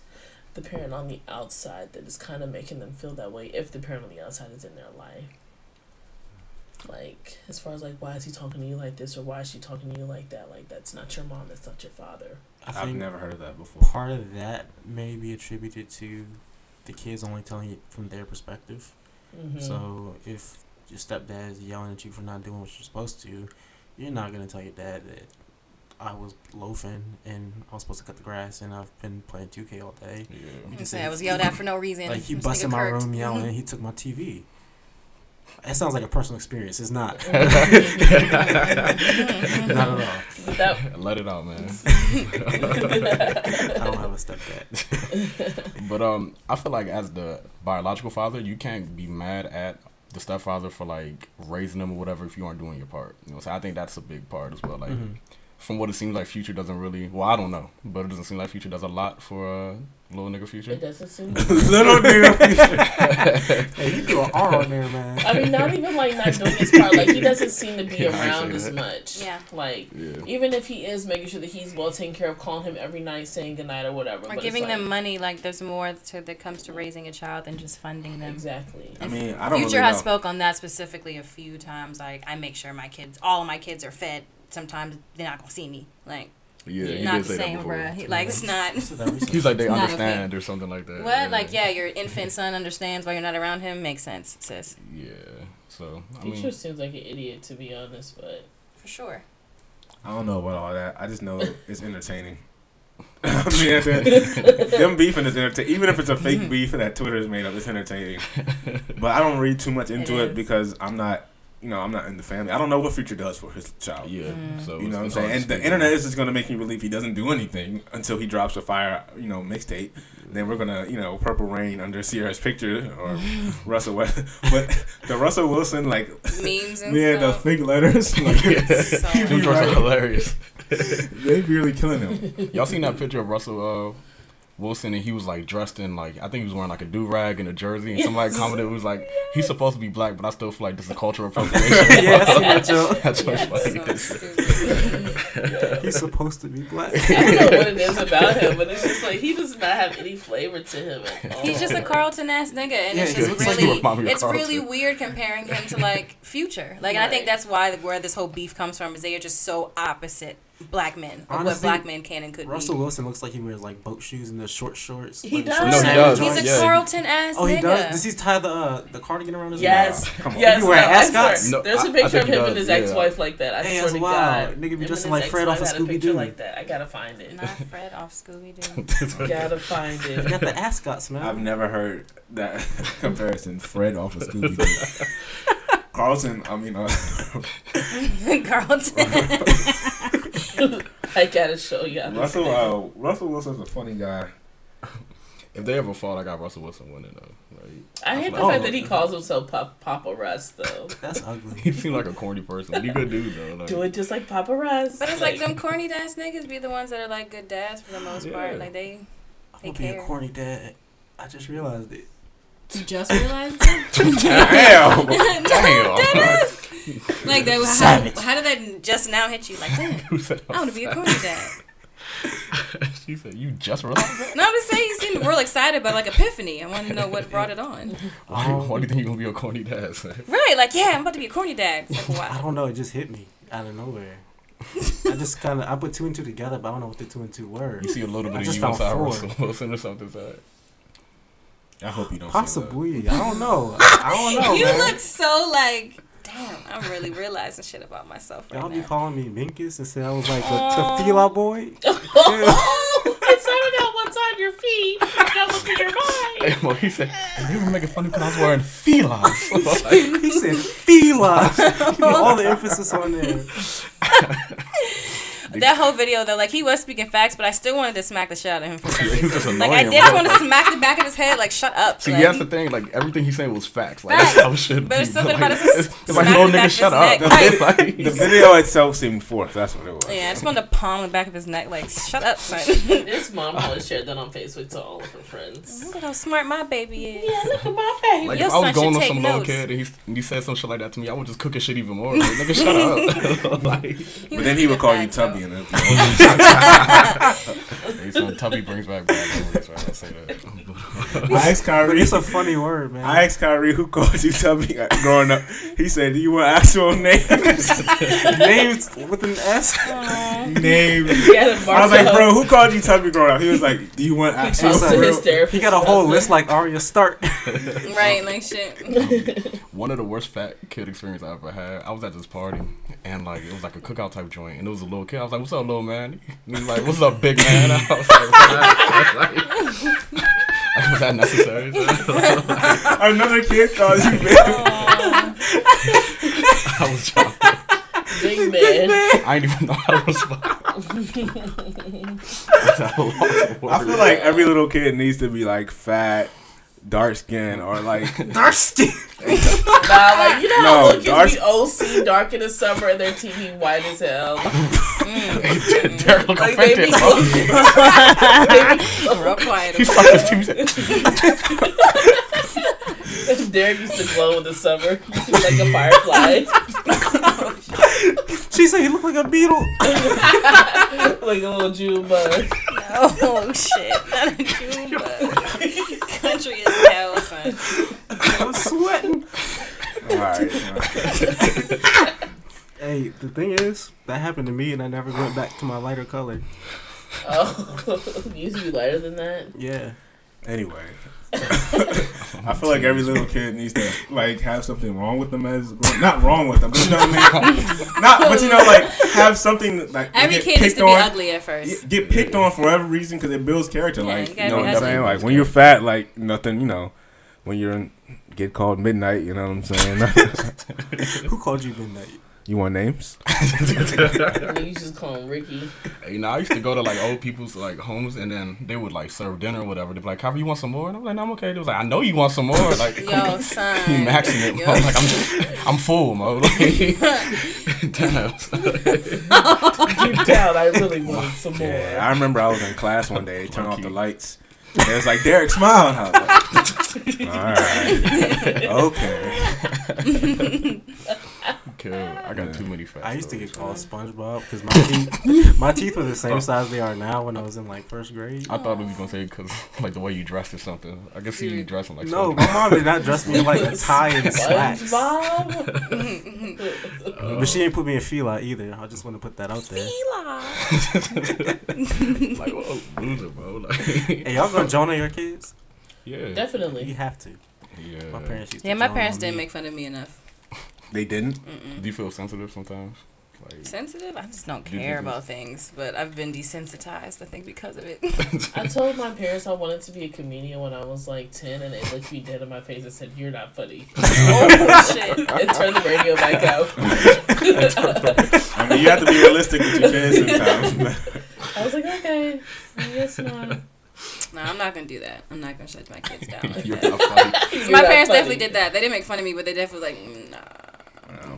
the parent on the outside that is kind of making them feel that way if the parent on the outside is in their life. Like, as far as like, why is he talking to you like this or why is she talking to you like that? Like, that's not your mom, that's not your father. I I've never heard of that before. part of that may be attributed to the kids only telling it from their perspective. Mm-hmm. So if your stepdad is yelling at you for not doing what you're supposed to, you're not gonna tell your dad that I was loafing and I was supposed to cut the grass and I've been playing 2K all day. Yeah. You I just say say- I was yelled at for no reason. Like he This busted my room yelling. He took my TV. It sounds like a personal experience. It's not. not at all. that, Let it out, man. I don't have a stepdad. But um, I feel like as the biological father, you can't be mad at the stepfather for like raising them or whatever if you aren't doing your part. You know, so I think that's a big part as well. Like Mhm. from what it seems like, Future doesn't really. Well, I don't know, but it doesn't seem like Future does a lot for uh, little nigga Future. it doesn't seem. Little nigga. Future. hey, you threw an R on there, man. I mean, not even like not doing his part. Like he doesn't seem to be Yeah, around as much. Yeah. Like Yeah. even if he is making sure that he's well taken care of, calling him every night, saying goodnight or whatever. Or but giving like- them money, like there's more to that comes to raising a child than just funding them. exactly. I mean, I don't know. Future really has know. spoke on that specifically a few times. Like I make sure my kids, all of my kids are fed. Sometimes they're not gonna see me. Like Yeah, he not did the say same, before. bruh. He, like it's not. So that recently- He's like they It's not understand or something like that. What? Like yeah, your infant son understands why you're not around him. Makes sense, sis. Yeah. So I Future mean, seems like an idiot to be honest, but For sure. I don't know about all that. I just know it's entertaining. I mean, at them beefing is entertaining. Even if it's a fake beef that Twitter Twitter's made up, it's entertaining. But I don't read too much into It it, is. because I'm not, you know, I'm not in the family. I don't know what Future does for his child. yeah. Mm. So You know what I'm saying? And the internet is just gonna make me believe he doesn't do anything until he drops a fire, you know, mixtape. Then we're gonna, you know, Purple Rain under Ciara's picture or Russell West. But the Russell Wilson, like, Memes and yeah, the stuff. fake letters, like, So- Them joints are hilarious. they really killing him. Y'all seen that picture of Russell uh, Wilson and he was like dressed in like I think he was wearing like a do rag and a jersey and somebody Yes. commented it was like he's supposed to be black but I still feel like this is a cultural appropriation. yeah, I seen that joke. That's Yes. funny. So stupid. He's supposed to be black. I don't know what it is about him. But it's just like he does not have any flavor to him at all. He's just a Carlton ass nigga, and Yeah, it's just looks like he really, remind me of it's really weird comparing him to like Future. Like, and I think that's why where this whole beef comes from is they are just so opposite black men of what black men can and could Russell be. Wilson looks like he wears like boat shoes and the short shorts. He like, does. short No, he does. He's a Yeah. Carlton ass Oh, he nigga. does. Does he tie the uh, the cardigan around his Yes. neck? Come on. Yes, He wear no, ascots? No, There's I- a I picture think of he him and his yeah. ex-wife like that. I Hey, swear to wild. God. Nigga be Him dressing like Fred off of a Scooby-Doo. like that. I gotta find it. Not Fred off Scooby Doo. gotta find He it. got the ascots, man. I've never heard that comparison. Fred off of Scooby Doo. Carlton, I mean, uh, Carlton. I gotta show you. Russell uh, Russell Wilson's a funny guy. If they ever fought, I got Russell Wilson winning though. Like, I hate the Oh. fact that he calls himself Pop- Papa Russ though. That's ugly. he seemed like a corny person, but he good dude though. Like, Do it just like Papa Russ. But it's like them corny ass niggas be the ones that are like good dads for the most Yeah. part. Like they, I'm They gonna be a corny dad. I just realized it. you just realized that. Damn. Damn. like that. How, how did that just now hit you? Like that? I want to be a corny dad. she said, "You just realized that? No, I'm just saying you seemed real excited about like epiphany. I want to know what brought it on. Why, why do you think you're gonna be a corny dad?" son? Right, like yeah, I'm about to be a corny dad. It's like, I don't know. It just hit me out of nowhere. I just kind of I put two and two together, but I don't know what the two and two were. You see a little I bit of just you inside four. Russell Wilson or something. Son. I hope you don't. say that. Possibly. I don't know. I don't know, you man. look so like, damn. I'm really realizing shit about myself right Y'all be now. calling me Minkus and say I was like a um, the Fila boy. Oh, it's not about what's on your feet. It's about what's in your mind. Hey, well, he said, and they were making fun of me because I was wearing felines. Like, he said Fila. You know, all the emphasis on there. That whole video though, like he was speaking facts, but I still wanted to smack the shit out of him for some he was reason. just Like I annoying, did bro. want to smack the back of his head, like shut up. See, like, that's the thing. Like everything he said was facts. Like Facts. that's how it should But be. it's something like, about it, it's it's, like smacking oh, little nigga, shut up. neck. Like, The video itself seemed forced. That's what it was. Yeah, I just wanted to palm the back of his neck, like shut up, son. His mom probably shared that on Facebook to all of her friends. Look at how smart my baby is. Yeah, look at my baby. Like Your if I was son going should on take some little kid and he, and he said some shit like that to me, I would just cook his shit even more. Like, nigga, shut up. like, But then he would call you Tubby, and then hey, son, Tubby brings back bad memories. Right? I say that. I asked But Kyrie. it's a funny word, man. I asked Kyrie who called you Tubby growing up. He said, "Do you want actual names? Names with an S. names." He had it I was like, "Bro, who called you Tubby growing up?" He was like, "Do you want actual He's It's a like- real?" his He got a whole list like Arya Stark. Right, like shit. One of the worst fat kid experience I ever had. I was at this party and like it was like a cookout type joint, and it was a little kid. I was like, "What's up, little man?" And he was like, "What's up, big man?" I was like, "What's up?" like, was that necessary? Another kid called you big. I was trying. Big man. I didn't even know how to respond. I feel like every little kid needs to be like fat, dark skin, or like Dark skin. Nah, like you know how No, dark- be OC dark in the summer and their TV white as hell. Derek look Like they be offended. Real quiet. He sucked his teeth. Derek used to glow in the summer. He used to be like a firefly, She said he looked like a beetle. like a little June bug. Oh shit! Not a June bug. Country is hell, son. I was sweating. all right. Hey, the thing is, that happened to me, and I never went back to my lighter color. Oh, you used to be lighter than that. Yeah. Anyway, I feel like every little kid needs to like have something wrong with them as not wrong with them, but you know what I mean. Not, but you know, like have something like Every get kid needs picked to be on- ugly at first. Get picked on for whatever reason because it builds character. Yeah, like you you, know what I'm saying? Like when you're fat, like nothing. You know, when you're in, get called midnight. You know what I'm saying? Who called you midnight? You want names? And you just call him Ricky. You know, I used to go to like old people's like homes, and then they would like serve dinner or whatever. They'd be like, "Coffee, you want some more?" And I'm like, "No, I'm okay." They was like, "I know you want some more." Like, Yo, son. you maxing it. Yo. Mo. Like, I'm, I'm full, mo. Like, damn. Deep down, I really want some more. Yeah, I remember I was in class one day. They turned off the lights. And it was like Derek smiling. I was like, all right, okay. Cool. I got too many facts. I used to get called SpongeBob because my teeth, my teeth were the same size they are now when I was in like first grade. I thought he was gonna say because like the way you dressed or something. I can see you mm. dressing like No, SpongeBob. my mom did not dress me in like a tie and slacks. SpongeBob. But she ain't put me in Fila either. I just want to put that out there. Fila. like, whoa, loser, bro. Like, Hey, y'all gonna Jonah your kids? yeah, definitely. You have to. yeah. My parents used to Yeah, my parents didn't me. make fun of me enough. They didn't. Do you feel sensitive sometimes? Like, Sensitive? I just don't Do you care think about things, but I've been desensitized. I think because of it. I told my parents I wanted to be a comedian when I was like 10, and they looked me dead in my face and said, You're not funny. oh shit! and turned the radio back out. I mean, you have to be realistic with your kids sometimes. I was like, Okay, I guess not. No, I'm not gonna do that. I'm not gonna shut my kids down. Like that. not funny. You're my parents funny. definitely did that. They didn't make fun of me, but they definitely like, nah.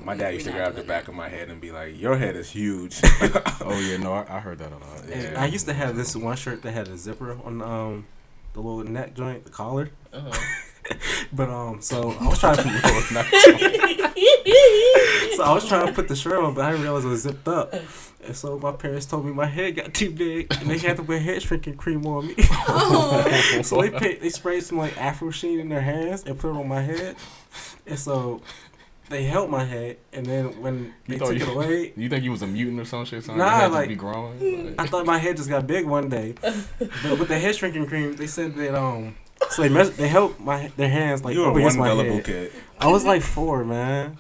My dad used to We're grab the doing back of my head and be like, "Your head is huge." Oh yeah, no, I, I heard that a lot. Yeah. I used to have this one shirt that had a zipper on um the little neck joint, the collar. Uh-huh. But um, so I was trying to so I was trying to put the shirt on, but I didn't realize it was zipped up. And so my parents told me my head got too big, and they had to put head shrinking cream on me. Oh. so they put, they sprayed some like Afro Sheen in their hands and put it on my head, and so they held my head. And then when they took you- it away, You think you was a mutant or some shit? Something Nah, had like- to be growing. I thought my head just got big one day. But with the head shrinking cream, they said that um, so they mes- they held my their hands like you were against one my gullible head. kid. I was like four, man.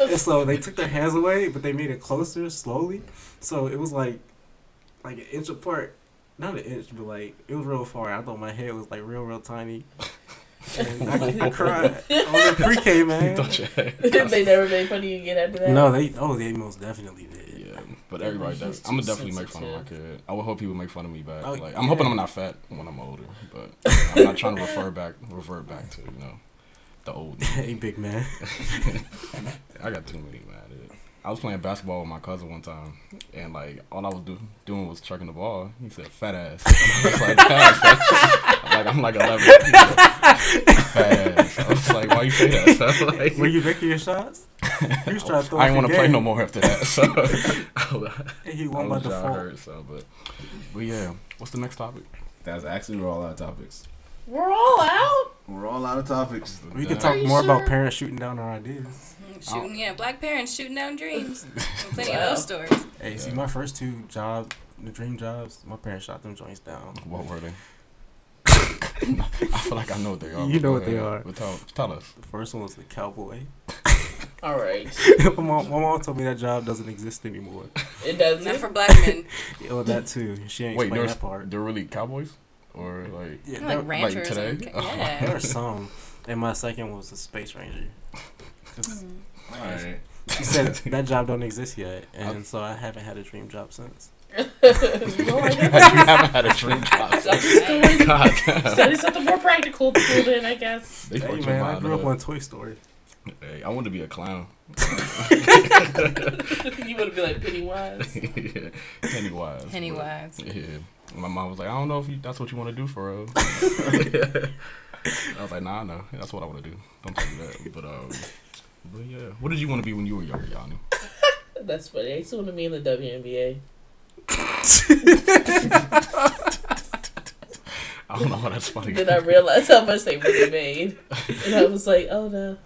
And so they took their hands away, but they made it closer slowly. So it was like like an inch apart. Not an inch, but like it was real far. I thought my head was like real, real tiny. And I, I cried. I was in pre-K, you man. thought your head. they never made fun of you again after that. No, they oh they most definitely did. Yeah, but Yeah, everybody he's does. too I'm gonna definitely make fun of my kid. I would hope people make fun of me back. Oh, like, I'm hoping. I'm not fat when I'm older, but I'm not trying to refer back, revert back to you know, the old. me. hey, big man. I got too many, man. dude. I was playing basketball with my cousin one time, and like all I was do- doing was chucking the ball. He said, "Fat ass." I was like, "Fat ass." like I'm like 11. Fat ass. I was like, "Why you say that?" So, like, Were you making your shots? You was trying I up didn't want to play no more after that. So I And he won by was default. hurt. So, but but yeah, what's the next topic? That's actually we're all out of topics. We're all out. We're all out of topics. We can talk you more about sure? parents shooting down our ideas. Shooting, yeah, black parents shooting down dreams. Plenty Wow. of those stories. Hey, see, my first two jobs, the dream jobs, my parents shot them joints down. What were they? I feel like I know what they are. You know go what they are. But tell, tell us. The first one was the cowboy. All right. my, mom, my mom told me that job doesn't exist anymore. It doesn't. Not for black men. Oh, that too. She ain't Wait, explained that part. they're really cowboys, or like Yeah, Like oh. there, ranchers. today? and- Oh. there yeah. are some. And my second was a space ranger. 'Cause All right. She said that job don't exist yet, and so I haven't had a dream job since. No, I you haven't had a dream job. I'm just going God damn. study something more practical school then, I guess. They Hey man, I grew up up. on Toy Story. Hey, I want to be a clown. you would be like Pennywise. Pennywise. Pennywise. but- Yeah. My mom was like, I don't know if you, that's what you want to do for real. I was like, Nah, no, that's what I want to do. Don't tell me that. But um, but yeah, what did you want to be when you were younger, Yanni? That's funny. I used to want to be in the WNBA. I don't know why that's funny. Then I realized how much they really made, and I was like, oh no.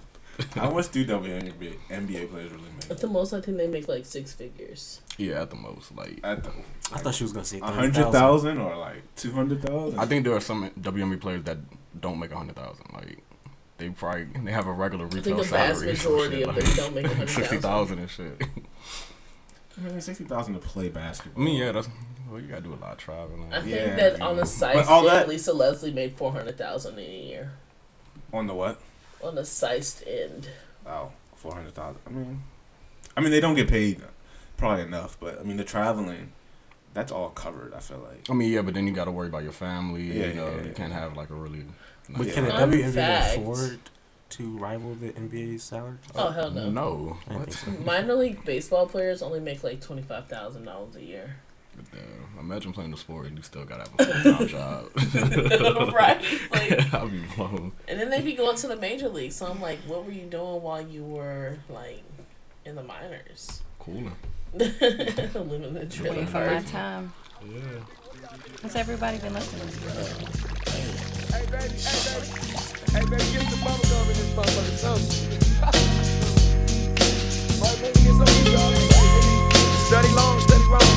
How much do WNBA NBA players really make? At make? the most, I think they make like six figures. yeah, at the most, like At the, I thought she was gonna say a hundred thousand or like two hundred thousand? I think there are some WNBA players that don't make a hundred thousand. Like they probably they have a regular I think retail the vast salary. or some majority shit, of like, them don't make a hundred sixty thousand. thousand and shit. I mean, sixty thousand to play I basketball. mean, yeah, that's well, you gotta do a lot of traveling. I think Yeah. that on the site, But all that- Lisa Leslie made four hundred thousand in a year. on the what? On the sized end. Oh, four hundred thousand. I mean, I mean they don't get paid probably enough, but I mean the traveling, that's all covered. I feel like. I mean, yeah, but then you gotta worry about your family. Yeah, you know, yeah, you yeah. can't have like a really. But Yeah. can the WNBA fact. afford to rival the NBA salary? Oh hell no. No. I What? think so. Minor league baseball players only make like twenty five thousand dollars a year. Damn, imagine playing the sport and you still gotta have a full time job. right? Like, I'd be blown. and then they be going to the major league. So I'm like, what were you doing while you were like in the minors? Cooler. Living the dream. Waiting for my time. Yeah. What's everybody been listening to? Hey baby, hey baby, hey baby, get some bubble gum in this motherfucker, something. right, baby, get some of y'all. Study long, study wrong,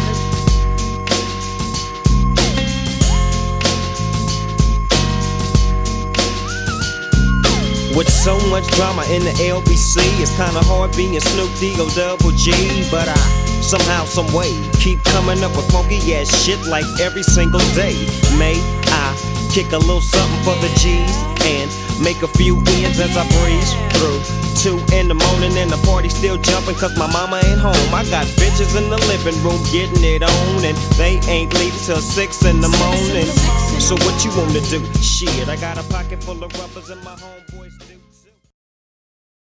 With so much drama in the LBC, it's kinda hard being Snoop D O double G. But I somehow, some way, keep coming up with funky ass shit like every single day. May I kick a little something for the G's and make a few ends as I breeze through. Two in the morning and the party still jumping cause my mama ain't home. I got bitches in the living room getting it on and they ain't leaving till six in the morning. So what you wanna do? Shit, I got a pocket full of rubbers in my homeboys.